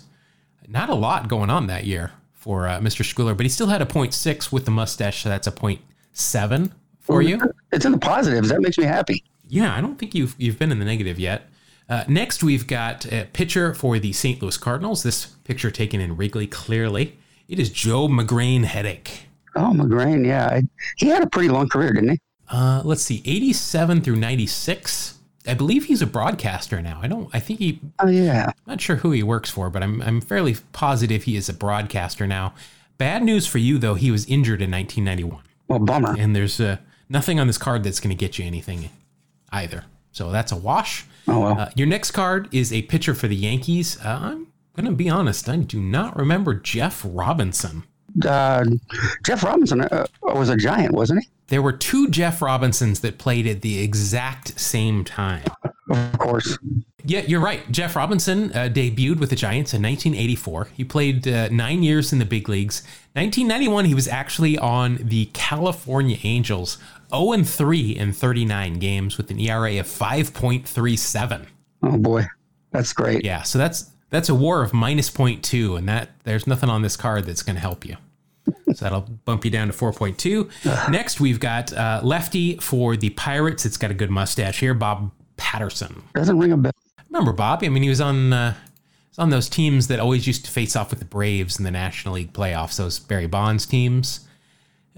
Not a lot going on that year for uh, Mr. Schooler, but he still had a six with the mustache, so that's a seven for you. It's in the positives. That makes me happy. Yeah, I don't think you've you've been in the negative yet. Uh, next, we've got a pitcher for the St. Louis Cardinals. This picture taken in Wrigley, clearly. It is Joe Magrane Headache. Oh, Magrane, yeah. He had a pretty long career, didn't he? Uh, let's see, 87 through 96. I believe he's a broadcaster now. I don't. I think he. Oh yeah. I'm not sure who he works for, but I'm I'm fairly positive he is a broadcaster now. Bad news for you though. He was injured in 1991. Well, bummer. And there's uh, nothing on this card that's going to get you anything either. So that's a wash. Oh well. Uh, your next card is a pitcher for the Yankees. Uh, I'm going to be honest. I do not remember Jeff Robinson. Uh, Jeff Robinson uh, was a giant, wasn't he? There were two Jeff Robinsons that played at the exact same time. Of course. Yeah, you're right. Jeff Robinson uh, debuted with the Giants in 1984. He played uh, nine years in the big leagues. 1991, he was actually on the California Angels, 0 3 in 39 games with an ERA of 5.37. Oh boy, that's great. Yeah, so that's that's a WAR of minus 0.2, and that there's nothing on this card that's going to help you so that'll bump you down to 4.2. [SIGHS] Next, we've got uh, lefty for the Pirates. It's got a good mustache here, Bob Patterson. Doesn't ring a bell. Remember Bob? I mean, he was on uh, was on those teams that always used to face off with the Braves in the National League playoffs. Those Barry Bonds teams.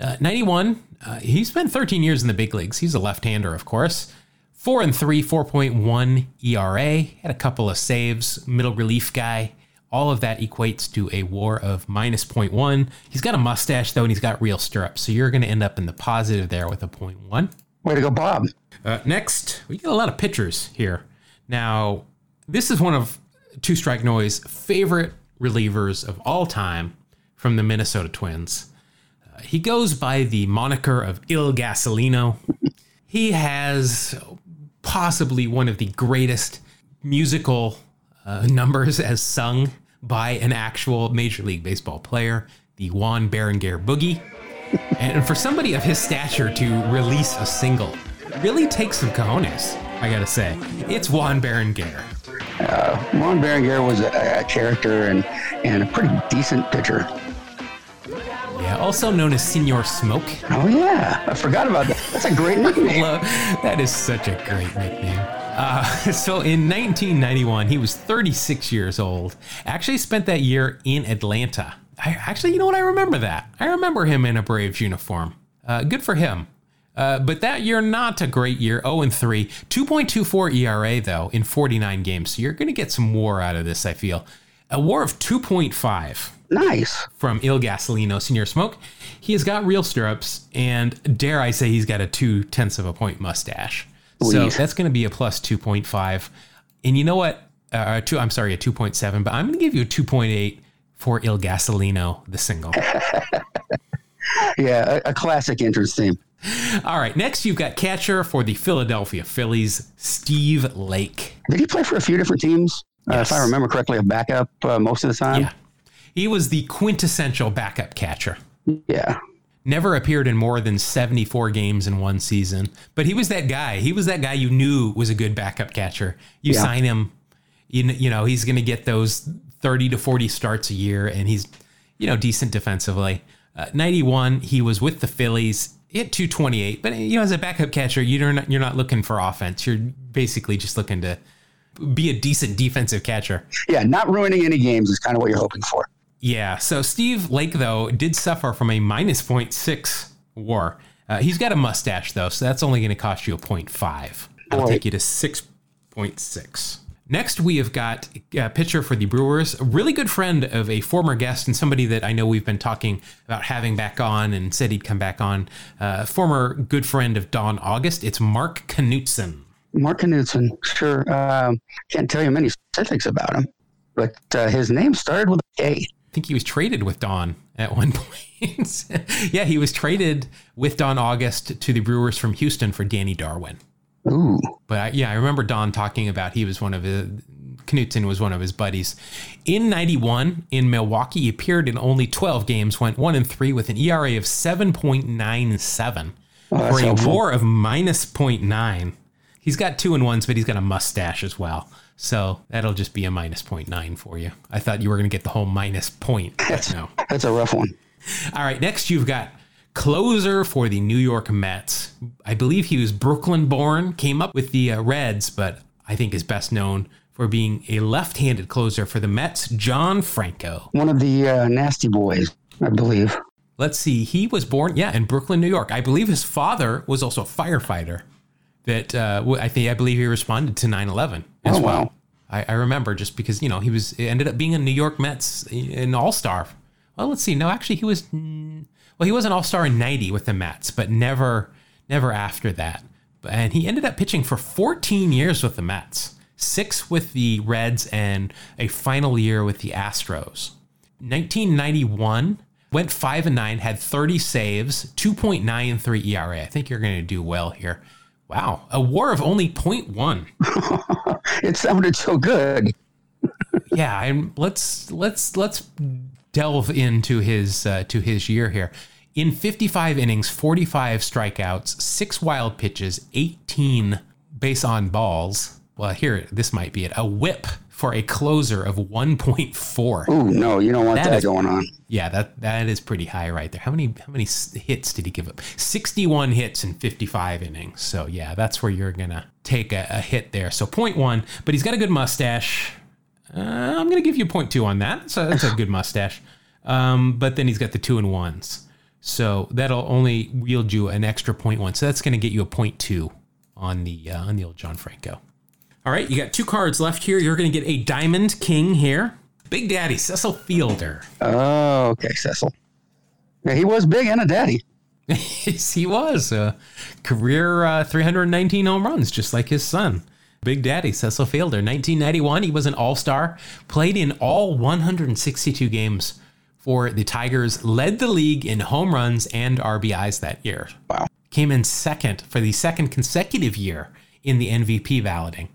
Uh, 91. Uh, he spent 13 years in the big leagues. He's a left-hander, of course. Four and three, 4.1 ERA. Had a couple of saves. Middle relief guy. All of that equates to a war of minus 0.1. He's got a mustache, though, and he's got real stirrups. So you're going to end up in the positive there with a 0.1. Way to go, Bob. Uh, next, we get a lot of pitchers here. Now, this is one of Two Strike Noise' favorite relievers of all time from the Minnesota Twins. He goes by the moniker of Il Gasolino. he has possibly one of the greatest musical uh, numbers as sung by an actual Major League Baseball player, the Juan Berenguer Boogie. and for somebody of his stature to release a single really takes some cojones, I gotta say. It's Juan Berenguer. Uh, Juan Berenguer was a, a character and, and a pretty decent pitcher. Yeah, also known as Senor Smoke. Oh, yeah. I forgot about that. That's a great [LAUGHS] nickname. that is such a great nickname. Uh, [LAUGHS] so in 1991, he was 36 years old. Actually, spent that year in Atlanta. I actually, you know what? I remember that. I remember him in a Braves uniform. Uh, good for him. Uh, but that year, not a great year. 0 and 3, 2.24 ERA though in 49 games. So you're going to get some WAR out of this. I feel a WAR of 2.5. Nice from Il Gasolino Senor Smoke. He has got real stirrups, and dare I say, he's got a two tenths of a point mustache. So that's going to be a plus 2.5. And you know what? Uh, two, I'm sorry, a 2.7, but I'm going to give you a 2.8 for Il Gasolino, the single. [LAUGHS] yeah, a, a, classic entrance theme. All right, next you've got catcher for the Philadelphia Phillies, Steve Lake. Did he play for a few different teams? Yes. Uh, if I remember correctly, a backup uh, most of the time. Yeah, he was the quintessential backup catcher. Yeah. Never appeared in more than 74 games in one season, but he was that guy. He was that guy you knew was a good backup catcher. You yeah. sign him, you, you know, he's going to get those 30 to 40 starts a year, and he's, you know, decent defensively. Uh, 91, he was with the Phillies. He hit 228, but you know, as a backup catcher, you're not you're not looking for offense. You're basically just looking to be a decent defensive catcher. Yeah, not ruining any games is kind of what you're hoping for. Yeah. So Steve Lake though did suffer from a minus 0.6 WAR. Uh, he's got a mustache though, so that's only going to cost you a 0.5. I'll take you to 6.6. Next, we have got a pitcher for the Brewers, a really good friend of a former guest and somebody that I know we've been talking about having back on and said he'd come back on. Uh, former good friend of Don August. It's Mark Knudson. Mark Knudson, sure. Um, can't tell you many specifics about him, but uh, his name started with a K. I think he was traded with Don at one [LAUGHS] point. yeah, he was traded with Don August to the Brewers from Houston for Danny Darwin. Ooh. But I, yeah, I remember Don talking about he was one of his, Knudson was one of his buddies. In 91, in Milwaukee, he appeared in only 12 games, went 1 and 3 with an ERA of 7.97 oh, for a helpful. war of minus 0.9. He's got two and ones, but he's got a mustache as well. So that'll just be a minus 0.9 for you. I thought you were going to get the whole minus point. [LAUGHS] That's, no. that's a rough one. All right, next you've got closer for the New York Mets. I believe he was Brooklyn born, came up with the uh, Reds, but I think is best known for being a left handed closer for the Mets, John Franco. One of the uh, nasty boys, I believe. Let's see. He was born, yeah, in Brooklyn, New York. I believe his father was also a firefighter. That uh, I think I believe he responded to 9/11 as oh, well. Wow. I, I, remember just because you know he was ended up being a New York Mets an All Star. Well, let's see. No, actually, he was well, he was an All Star in '90 with the Mets, but never, never after that. And he ended up pitching for 14 years with the Mets, six with the Reds, and a final year with the Astros. 1991 went five and nine, had 30 saves, 2.93 ERA. I think you're going to do well here. Wow, a WAR of only 0.1. [LAUGHS] it sounded so good. [LAUGHS] yeah, and let's let's let's delve into his uh, to his year here. In 55 innings, 45 strikeouts, six wild pitches, 18 base on balls. Well, here this might be it. A whip for a closer of 1.4. Oh no, you don't want that, that is, going on. Yeah, that that is pretty high right there. How many how many hits did he give up? 61 hits in 55 innings. So yeah, that's where you're gonna take a, a hit there. So 0.1, but he's got a good mustache. Uh, I'm going to give you a point two on that. So that's a good mustache. Um, but then he's got the two and ones. So that'll only yield you an extra point one. So that's going to get you a point two on the uh, on the old John Franco. All right, you got two cards left here. You're going to get a Diamond King here. Big Daddy Cecil Fielder. Oh, okay, Cecil. Yeah, he was big and a daddy. [LAUGHS] yes, he was. Uh, career uh, 319 home runs, just like his son. Big Daddy, Cecil Fielder. 1991, he was an all star, played in all 162 games for the Tigers, led the league in home runs and RBIs that year. Wow. Came in second for the second consecutive year in the MVP balloting.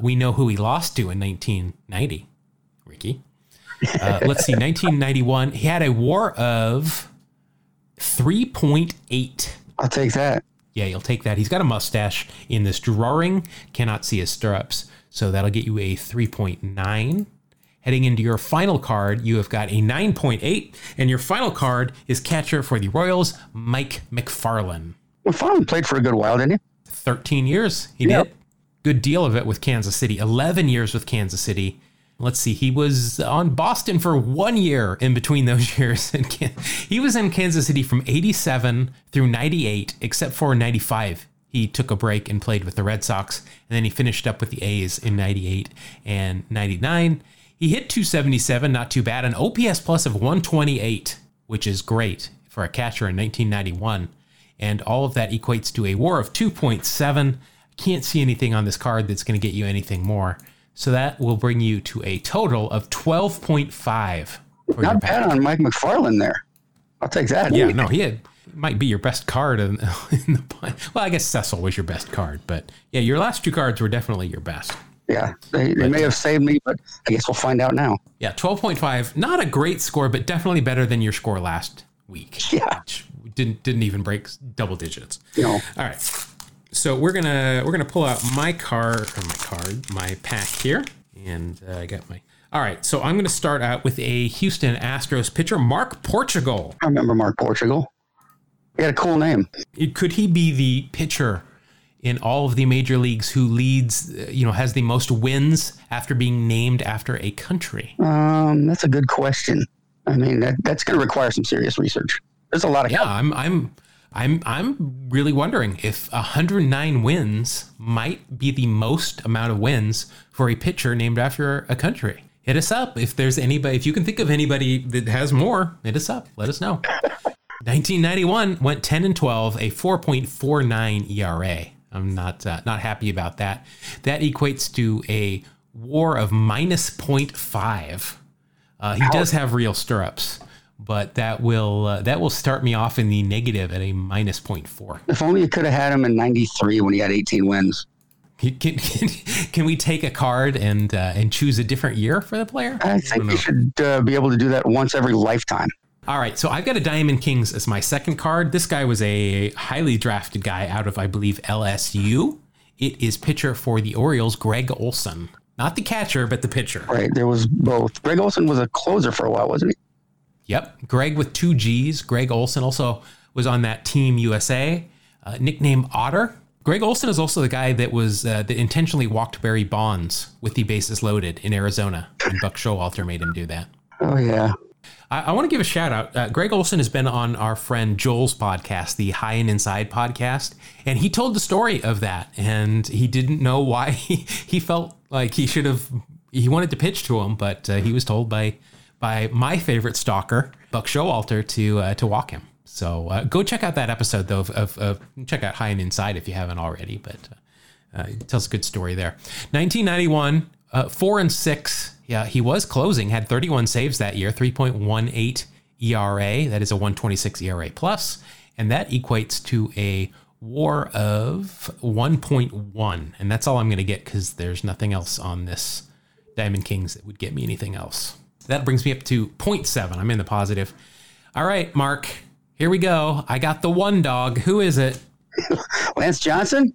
We know who he lost to in 1990, Rickey. Uh, let's see, 1991, he had a war of 3.8. I'll take that. Yeah, you'll take that. He's got a mustache in this drawing. Cannot see his stirrups. So that'll get you a 3.9. Heading into your final card, you have got a 9.8. And your final card is catcher for the Royals, Mike Macfarlane. Macfarlane played for a good while, didn't he? 13 years. He did. Good deal of it with Kansas City. 11 years with Kansas City. Let's see, he was on Boston for one year in between those [LAUGHS] years. And he was in Kansas City from 87 through 98, except for 95. He took a break and played with the Red Sox, and then he finished up with the A's in 98 and 99. He hit 277, not too bad, an OPS plus of 128, which is great for a catcher in 1991. And all of that equates to a war of 2.7. Can't see anything on this card that's going to get you anything more. So that will bring you to a total of 12.5. Not bad on Mike Macfarlane there. I'll take that. Yeah, no, he had might be your best card in, [LAUGHS] in the well i guess cecil was your best card but yeah your last two cards were definitely your best yeah they, they may have saved me but i guess we'll find out now yeah 12.5 not a great score but definitely better than your score last week yeah didn't didn't even break double digits no all right so we're gonna we're gonna pull out my card or my card my pack here and uh, i got my all right, so I'm going to start out with a Houston Astros pitcher, Mark Portugal. I remember Mark Portugal. He had a cool name. Could he be the pitcher in all of the major leagues who leads, you know, has the most wins after being named after a country? Um, that's a good question. I mean, that, that's going to require some serious research. There's a lot of yeah. I'm I'm I'm I'm really wondering if 109 wins might be the most amount of wins for a pitcher named after a country hit us up. If there's anybody, if you can think of anybody that has more, hit us up. Let us know. [LAUGHS] 1991 went 10 and 12, a 4.49 ERA. I'm not uh, not happy about that. That equates to a WAR of minus 0.5. Uh, he does have real stirrups, but that will uh, that will start me off in the negative at a minus 0.4. If only you could have had him in 93 when he had 18 wins. Can, can, can we take a card and uh, and choose a different year for the player? I think I you should uh, be able to do that once every lifetime. All right, so I've got a Diamond Kings as my second card. This guy was a highly drafted guy out of, I believe, LSU. It is pitcher for the Orioles, Gregg Olson. Not the catcher, but the pitcher. Right, there was both. Gregg Olson was a closer for a while, wasn't he? Yep, Gregg with two G's. Gregg Olson also was on that Team USA, uh, nickname Otter. Gregg Olson is also the guy that was uh, that intentionally walked Barry Bonds with the bases loaded in Arizona, and Buck Showalter made him do that. Oh yeah. I, I want to give a shout out. Uh, Gregg Olson has been on our friend Joel's podcast, the High and Inside podcast, and he told the story of that, and he didn't know why [LAUGHS] he, he felt like he should have. He wanted to pitch to him, but uh, he was told by by my favorite stalker, Buck Showalter, to uh, to walk him. So uh, go check out that episode though of, of, of, check out High and Inside if you haven't already. But uh, uh it tells a good story there. 1991, uh, four and six. Yeah, he was closing. Had 31 saves that year. 3.18 ERA. That is a 126 ERA plus, and that equates to a WAR of 1.1. And that's all I'm going to get because there's nothing else on this Diamond Kings that would get me anything else. That brings me up to 0.7. I'm in the positive. All right, Mark. Here we go. I got the one dog. Who is it? [LAUGHS] Lance Johnson?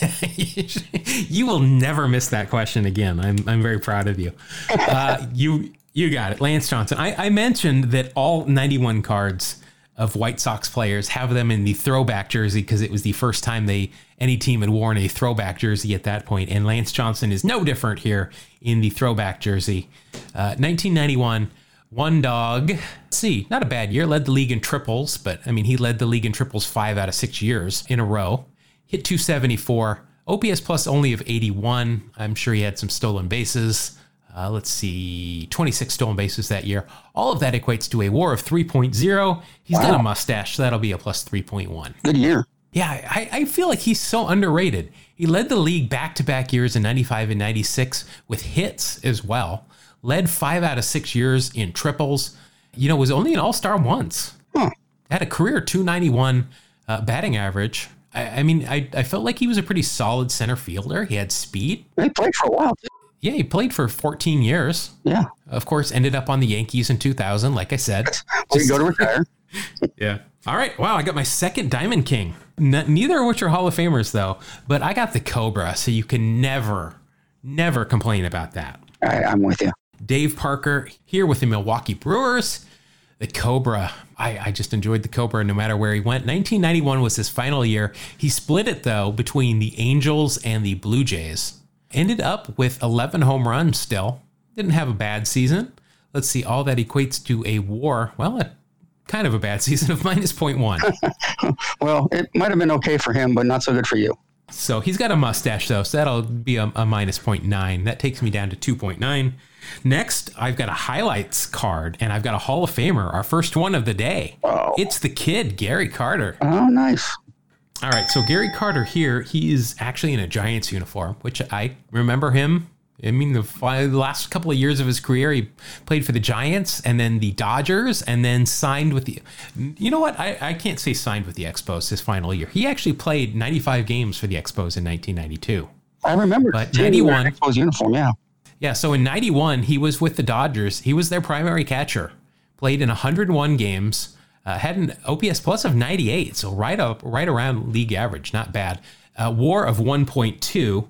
[LAUGHS] you will never miss that question again. I'm, I'm very proud of you. Uh, [LAUGHS] you you got it, Lance Johnson. I, I mentioned that all 91 cards of White Sox players have them in the throwback jersey because it was the first time they any team had worn a throwback jersey at that point. and Lance Johnson is no different here in the throwback jersey. Uh, 1991 one dog. Let's see, not a bad year. Led the league in triples, but I mean, he led the league in triples five out of six years in a row. Hit 274. OPS plus only of 81. I'm sure he had some stolen bases. Uh, let's see, 26 stolen bases that year. All of that equates to a WAR of 3.0. He's wow. got a mustache, so that'll be a plus 3.1. Good year. Yeah, I, I feel like he's so underrated. He led the league back to back years in 95 and 96 with hits as well led five out of six years in triples. You know, was only an All Star once. Had a career 291 uh, batting average. I, I mean, I, I felt like he was a pretty solid center fielder. He had speed. He played for a while. Too. Yeah, he played for 14 years. Yeah. Of course, ended up on the Yankees in 2000, like I said. [LAUGHS] Well, you go to retire. [LAUGHS] yeah. All right. Wow, I got my second Diamond King. N- neither of which are Hall of Famers, though. But I got the Cobra, so you can never, never complain about that. I, I'm with you. Dave Parker here with the Milwaukee Brewers. The Cobra. I, I, just enjoyed the Cobra no matter where he went. 1991 was his final year. He split it, though, between the Angels and the Blue Jays. Ended up with 11 home runs still. Didn't have a bad season. Let's see, all that equates to a war. Well, a, kind of a bad [LAUGHS] season of minus 0.1. [LAUGHS] well, it might have been okay for him, but not so good for you. So he's got a mustache, though, so that'll be a, a minus 0.9. That takes me down to 2.9. Next, I've got a highlights card and I've got a Hall of Famer, our first one of the day. Wow. It's the kid, Gary Carter. Oh, nice. All right, so Gary Carter here, he is actually in a Giants uniform, which I remember him I mean, the, the last couple of years of his career, he played for the Giants and then the Dodgers, and then signed with the. You know what? I, I can't say signed with the Expos his final year. He actually played 95 games for the Expos in 1992. I remember. But 91 Expos uniform, yeah. Yeah, so in 91, he was with the Dodgers. He was their primary catcher. Played in 101 games. Uh, had an OPS plus of 98, so right up, right around league average, not bad. Uh, WAR of 1.2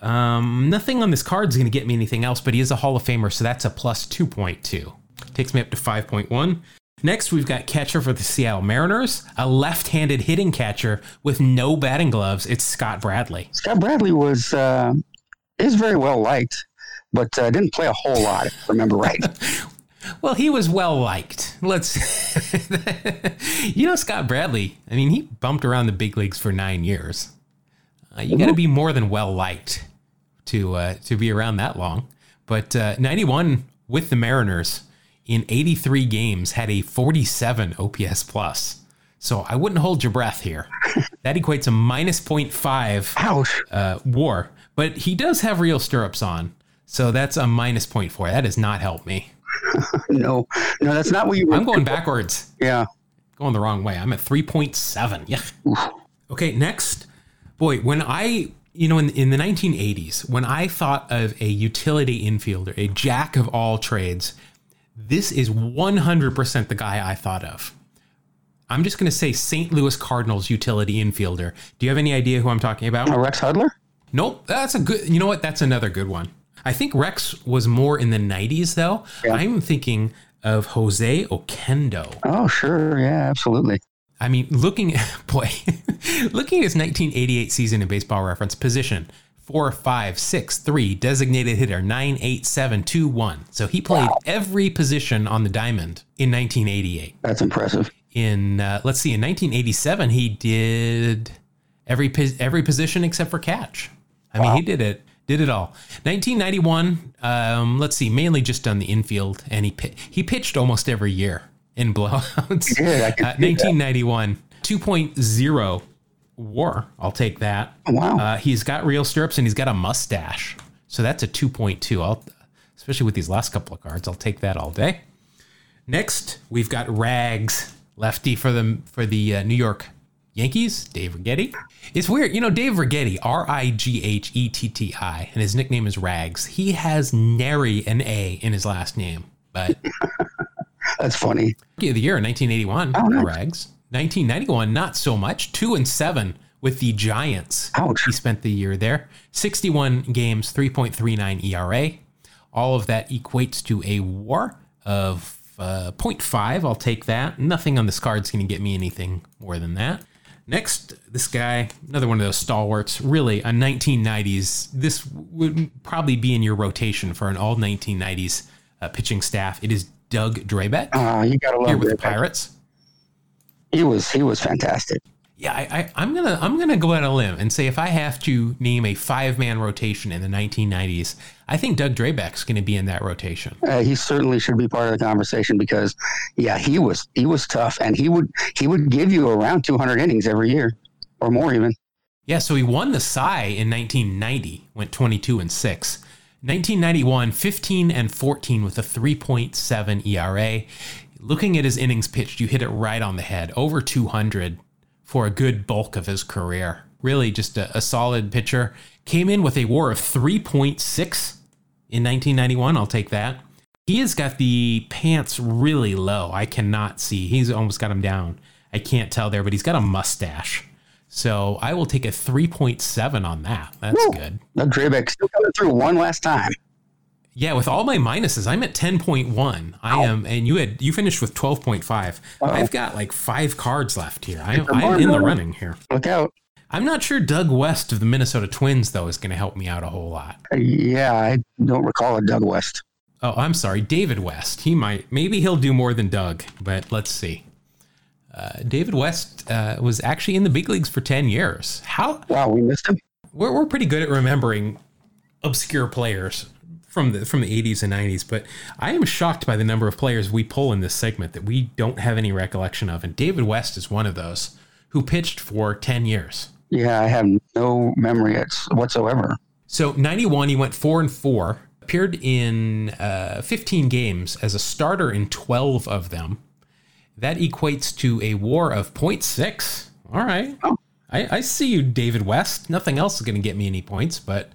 um, nothing on this card is going to get me anything else, but he is a Hall of Famer, so that's a plus 2.2. Takes me up to 5.1. Next, we've got catcher for the Seattle Mariners, a left handed hitting catcher with no batting gloves. It's Scott Bradley. Scott Bradley was uh, is very well liked, but uh, didn't play a whole lot, if I remember right. [LAUGHS] well, he was well liked. Let's, [LAUGHS] you know, Scott Bradley, I mean, he bumped around the big leagues for nine years. Uh, you got to be more than well liked to uh, to be around that long. But uh, 91 with the Mariners in 83 games had a 47 OPS plus. So I wouldn't hold your breath here. [LAUGHS] that equates a minus 0.5 uh, WAR. But he does have real stirrups on, so that's a minus 0.4. That does not help me. [LAUGHS] no, no, that's not what you. I'm going backwards. Yeah, going the wrong way. I'm at 3.7. Yeah. Oof. Okay, next boy, when I, you know, in, in the 1980s, when I thought of a utility infielder, a jack of all trades, this is 100% the guy I thought of. I'm just going to say St. Louis Cardinals utility infielder. Do you have any idea who I'm talking about? Uh, Rex Hudler? Nope. That's a good, you know what? That's another good one. I think Rex was more in the 90s, though. Yeah. I'm thinking of Jose Oquendo. Oh, sure. Yeah, absolutely. I mean, looking at [LAUGHS] boy, [LAUGHS] looking at his 1988 season in Baseball Reference position four five six three designated hitter nine eight seven two one. So he played wow. every position on the diamond in 1988. That's impressive. In uh, let's see, in 1987 he did every every position except for catch. I wow. mean, he did it did it all. 1991, um, let's see, mainly just on the infield, and he he pitched almost every year in blowouts. [LAUGHS] Yeah, uh, 1991, 2.0 war. I'll take that. Oh, wow. Uh, he's got real stirrups and he's got a mustache. So that's a 2.2. I'll, especially with these last couple of cards, I'll take that all day. Next, we've got Rags, lefty for the for the uh, New York Yankees, Dave Righetti. It's weird, you know, Dave Righetti, R I G H E T T I, and his nickname is Rags. He has nary an A in his last name, but [LAUGHS] That's funny. Rookie of the year, 1981, oh, nice. Rags. 1991, not so much. Two and seven with the Giants. Ouch. He spent the year there. 61 games, 3.39 ERA. All of that equates to a WAR of uh, 0.5. I'll take that. Nothing on this card is going to get me anything more than that. Next, this guy, another one of those stalwarts, really a 1990s. This would probably be in your rotation for an all 1990s uh, pitching staff. It is Doug Drabek. Uh, you gotta love here with the Pirates. He was he was fantastic. Yeah, I, I, am gonna I'm gonna go out on a limb and say if I have to name a five man rotation in the 1990s, I think Doug Drabek's going to be in that rotation. Uh, he certainly should be part of the conversation because, yeah, he was he was tough and he would he would give you around 200 innings every year or more even. Yeah, so he won the Cy in 1990, went 22 and six. 1991, 15 and 14 with a 3.7 ERA. Looking at his innings pitched, you hit it right on the head, over 200 for a good bulk of his career. Really, just a, a solid pitcher. Came in with a WAR of 3.6 in 1991. I'll take that. He has got the pants really low. I cannot see. He's almost got him down. I can't tell there, but he's got a mustache. So I will take a 3.7 on that. That's Woo. good. No, Drabek still coming through one last time. Yeah, with all my minuses, I'm at 10.1. I am, and you had you finished with 12.5. I've got like five cards left here. I, I'm in the running here. Look out. I'm not sure Doug West of the Minnesota Twins, though, is going to help me out a whole lot. Uh, yeah, I don't recall a Doug West. Oh, I'm sorry. David West. He might. Maybe he'll do more than Doug, but let's see. Uh, David West uh, was actually in the big leagues for 10 years. How? Wow, we missed him. We're, we're pretty good at remembering obscure players from the from the 80s and 90s, but I am shocked by the number of players we pull in this segment that we don't have any recollection of. And David West is one of those who pitched for 10 years. Yeah, I have no memory whatsoever. So 91, he went four and four, appeared in uh, 15 games as a starter in 12 of them. That equates to a war of 0.6. All right. I, I see you, David West. Nothing else is going to get me any points, but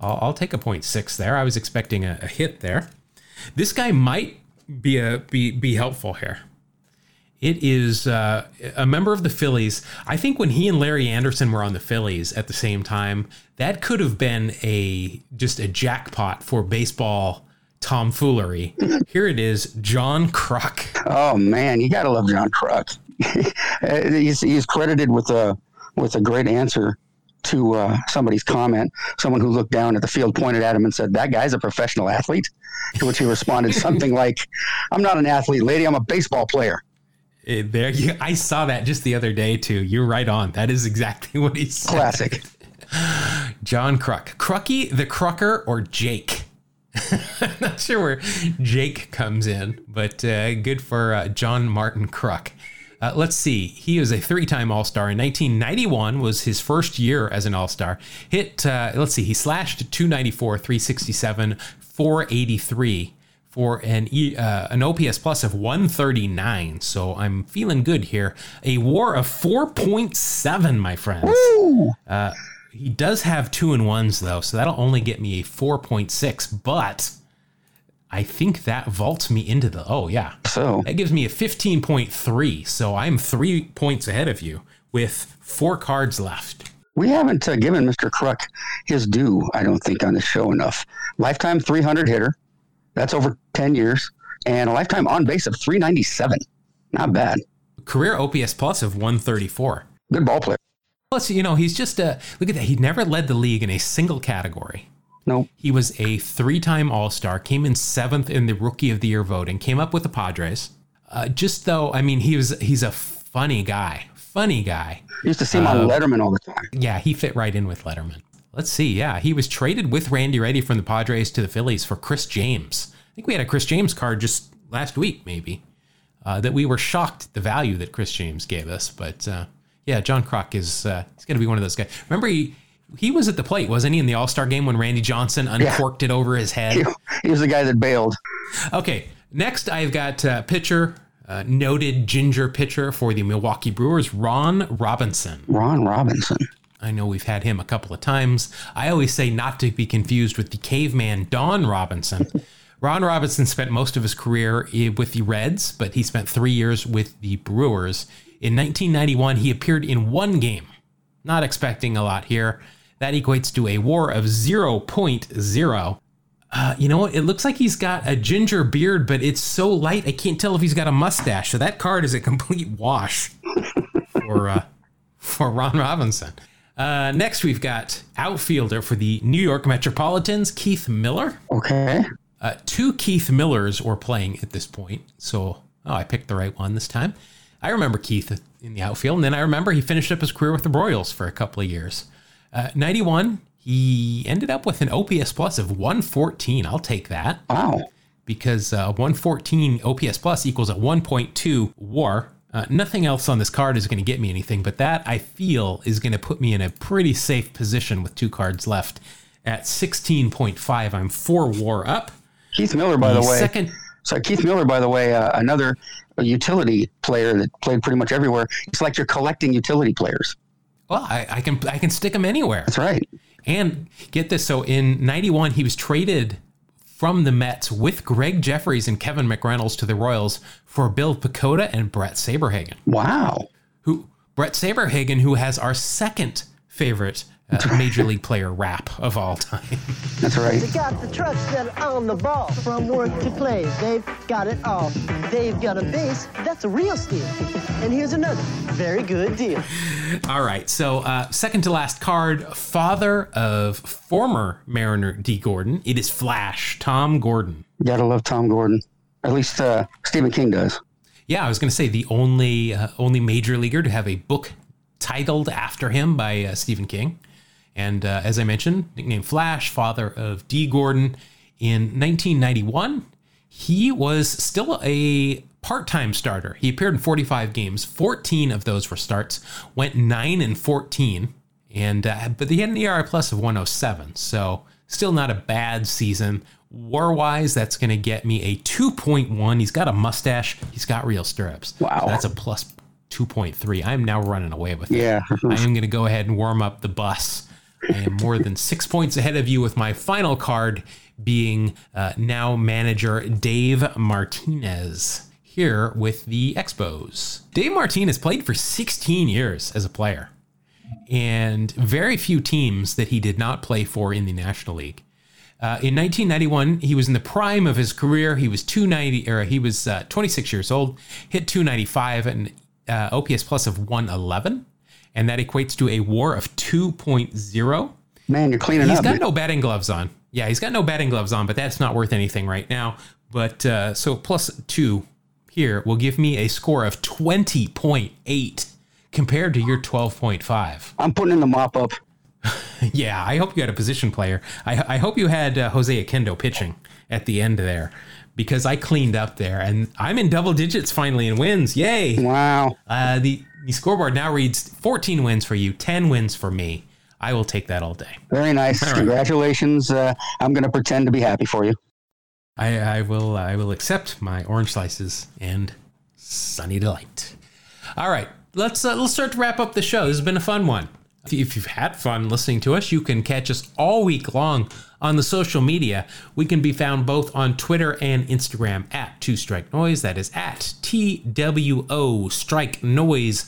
I'll, I'll take a 0.6 there. I was expecting a, a hit there. This guy might be a be be helpful here. It is uh, a member of the Phillies. I think when he and Larry Andersen were on the Phillies at the same time, that could have been a just a jackpot for baseball tomfoolery. [LAUGHS] Here it is, John Kruk. Oh man, you gotta love John Kruk. [LAUGHS] he's, he's credited with a with a great answer to uh, somebody's comment. Someone who looked down at the field pointed at him and said, "That guy's a professional athlete." To which he responded [LAUGHS] something like, "I'm not an athlete, lady. I'm a baseball player." Eh, there, you, I saw that just the other day too. You're right on. That is exactly [LAUGHS] what he said. Classic. John Kruk, Crucky the Crucker, or Jake. I'm [LAUGHS] not sure where Jake comes in, but uh, good for uh, John Martin Kruk. Uh, let's see. He is a three-time All-Star. In 1991 was his first year as an All-Star. Hit. Uh, let's see. He slashed 294, 367, 483 for an uh, an OPS plus of 139. So I'm feeling good here. A WAR of 4.7, my friends. Uh, he does have two and ones though, so that'll only get me a 4.6. But I think that vaults me into the. Oh yeah, so that gives me a 15.3. So I'm three points ahead of you with four cards left. We haven't uh, given Mr. Kruk his due, I don't think, on the show enough. Lifetime 300 hitter. That's over 10 years. And a lifetime on base of 397. Not bad. Career OPS plus of 134. Good ball player. Plus, you know, he's just a look at that. He never led the league in a single category. No. Nope. He was a three time All Star, came in seventh in the Rookie of the Year voting, came up with the Padres. Uh, just though, I mean, he was he's a funny guy. Funny guy. used to see him on Letterman all the time. Yeah, he fit right in with Letterman. Let's see. Yeah, he was traded with Randy Ready from the Padres to the Phillies for Chris James. I think we had a Chris James card just last week, maybe. Uh, that we were shocked at the value that Chris James gave us. But uh, yeah, John Kruk is uh, he's going to be one of those guys. Remember he he was at the plate, wasn't he, in the All Star game when Randy Johnson uncorked yeah. it over his head? He, [LAUGHS] he, was the guy that bailed. Okay, next I've got uh, pitcher. Uh, noted ginger pitcher for the Milwaukee Brewers, Ron Robinson. Ron Robinson. I know we've had him a couple of times. I always say not to be confused with the caveman Don Robinson. [LAUGHS] Ron Robinson spent most of his career with the Reds, but he spent three years with the Brewers. In 1991, he appeared in one game. Not expecting a lot here. That equates to a war of 0.0. Uh, you know what? It looks like he's got a ginger beard, but it's so light I can't tell if he's got a mustache. So that card is a complete wash [LAUGHS] for uh, for Ron Robinson. Uh, next, we've got outfielder for the New York Metropolitans, Keith Miller. Okay. Uh, two Keith Millers were playing at this point. So, oh, I picked the right one this time. I remember Keith in the outfield, and then I remember he finished up his career with the Royals for a couple of years. Uh, 91, he ended up with an OPS plus of 114. I'll take that. Wow. Because uh, 114 OPS plus equals a 1.2 war. Uh, nothing else on this card is going to get me anything, but that I feel is going to put me in a pretty safe position with two cards left. At 16.5, I'm four war up. Keith Miller, by the, the way. Second. So Keith Miller, by the way, uh, another utility player that played pretty much everywhere. It's like you're collecting utility players. Well, I, I can I can stick him anywhere. That's right. And get this, so in '91 he was traded from the Mets with Gregg Jefferies and Kevin McReynolds to the Royals for Bill Pecota and Bret Saberhagen. Wow. Who Bret Saberhagen, who has our second favorite uh, major league player rap of all time. That's right. They got the trucks that are on the ball from work to play. They've got it all. They've got a base that's a real steal. And here's another very good deal. All right. So, uh, second to last card, father of former Mariner Dee Gordon. It is Flash, Tom Gordon. Gotta love Tom Gordon. At least uh, Stephen King does. Yeah, I was going to say the only uh, only major leaguer to have a book titled after him by uh, Stephen King. And uh, as I mentioned, nicknamed Flash, father of Dee Gordon. In 1991, he was still a part time starter. He appeared in 45 games, 14 of those were starts, went 9 and 14, and uh, but he had an ERA plus of 107, so still not a bad season. War wise, that's going to get me a 2.1. He's got a mustache. He's got real stirrups. Wow. So that's a plus 2.3. I'm now running away with it. Yeah. I am going to go ahead and warm up the bus. I am more than six points ahead of you with my final card being uh, now manager Dave Martinez here with the Expos. Dave Martinez played for 16 years as a player, and very few teams that he did not play for in the National League. Uh, in 1991, he was in the prime of his career. He was 290, or he was uh, 26 years old, hit 295 and uh, OPS plus of 111, and that equates to a WAR of 2.0. Man, you're cleaning He's up. He's got no batting gloves on. Yeah, he's got no batting gloves on, but that's not worth anything right now. But uh, so plus two here will give me a score of 20.8 compared to your 12.5. I'm putting in the mop up. [LAUGHS] Yeah, I hope you had a position player. I, I hope you had uh, Jose Oquendo pitching at the end there because I cleaned up there and I'm in double digits finally in wins. Yay! Wow. Uh, the, the scoreboard now reads 14 wins for you, 10 wins for me. I will take that all day. Very nice. right. Congratulations. Uh, I'm going to pretend to be happy for you. I, I will I will accept my orange slices and sunny delight. All right, let's uh, let's start to wrap up the show. This has been a fun one. If you've had fun listening to us, you can catch us all week long on the social media. We can be found both on Twitter and Instagram at Two Strike Noise. That is at T W O Strike Noise.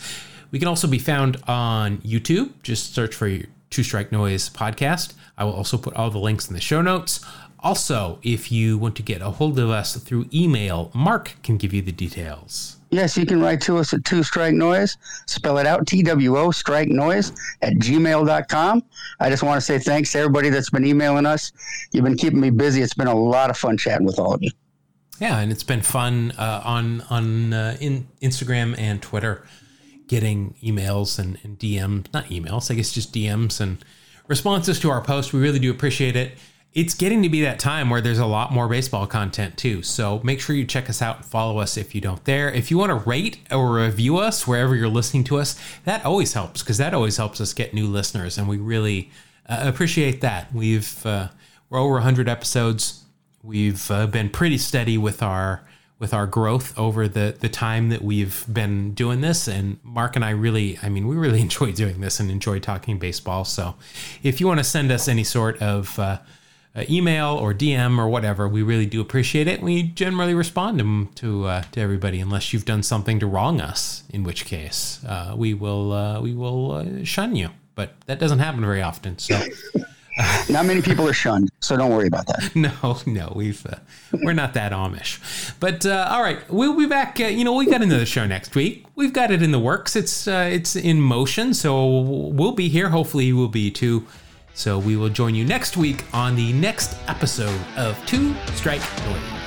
We can also be found on YouTube. Just search for Two Strike Noise podcast. I will also put all the links in the show notes. Also, if you want to get a hold of us through email, Mark can give you the details. Yes, you can write to us at two strike noise. Spell it out T W O strike noise at gmail.com. I just want to say thanks to everybody that's been emailing us. You've been keeping me busy. It's been a lot of fun chatting with all of you. Yeah, and it's been fun uh, on on uh, in Instagram and Twitter, getting emails and, and DMs, not emails, I guess just DMs and responses to our post. We really do appreciate it. It's getting to be that time where there's a lot more baseball content too. So make sure you check us out and follow us if you don't there. If you want to rate or review us wherever you're listening to us, that always helps because that always helps us get new listeners, and we really uh, appreciate that. We've uh, we're over 100 episodes we've uh, been pretty steady with our with our growth over the the time that we've been doing this and Mark and I really I mean we really [LAUGHS] enjoy doing this and enjoy talking baseball so if you want to send us any sort of uh, email or DM or whatever we really do appreciate it we generally respond to to, uh, to everybody unless you've done something to wrong us in which case uh, we will uh, we will uh, shun you but that doesn't happen very often so [LAUGHS] Not many people are shunned, so don't worry about that. [LAUGHS] No, no, we've uh, we're not that Amish. But uh, all right, we'll be back. Uh, you know, we got another show next week. We've got it in the works. It's uh, it's in motion, so we'll be here. Hopefully, you will be too. So we will join you next week on the next episode of Two Strike Noise.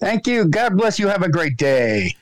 Thank you. God bless you. Have a great day.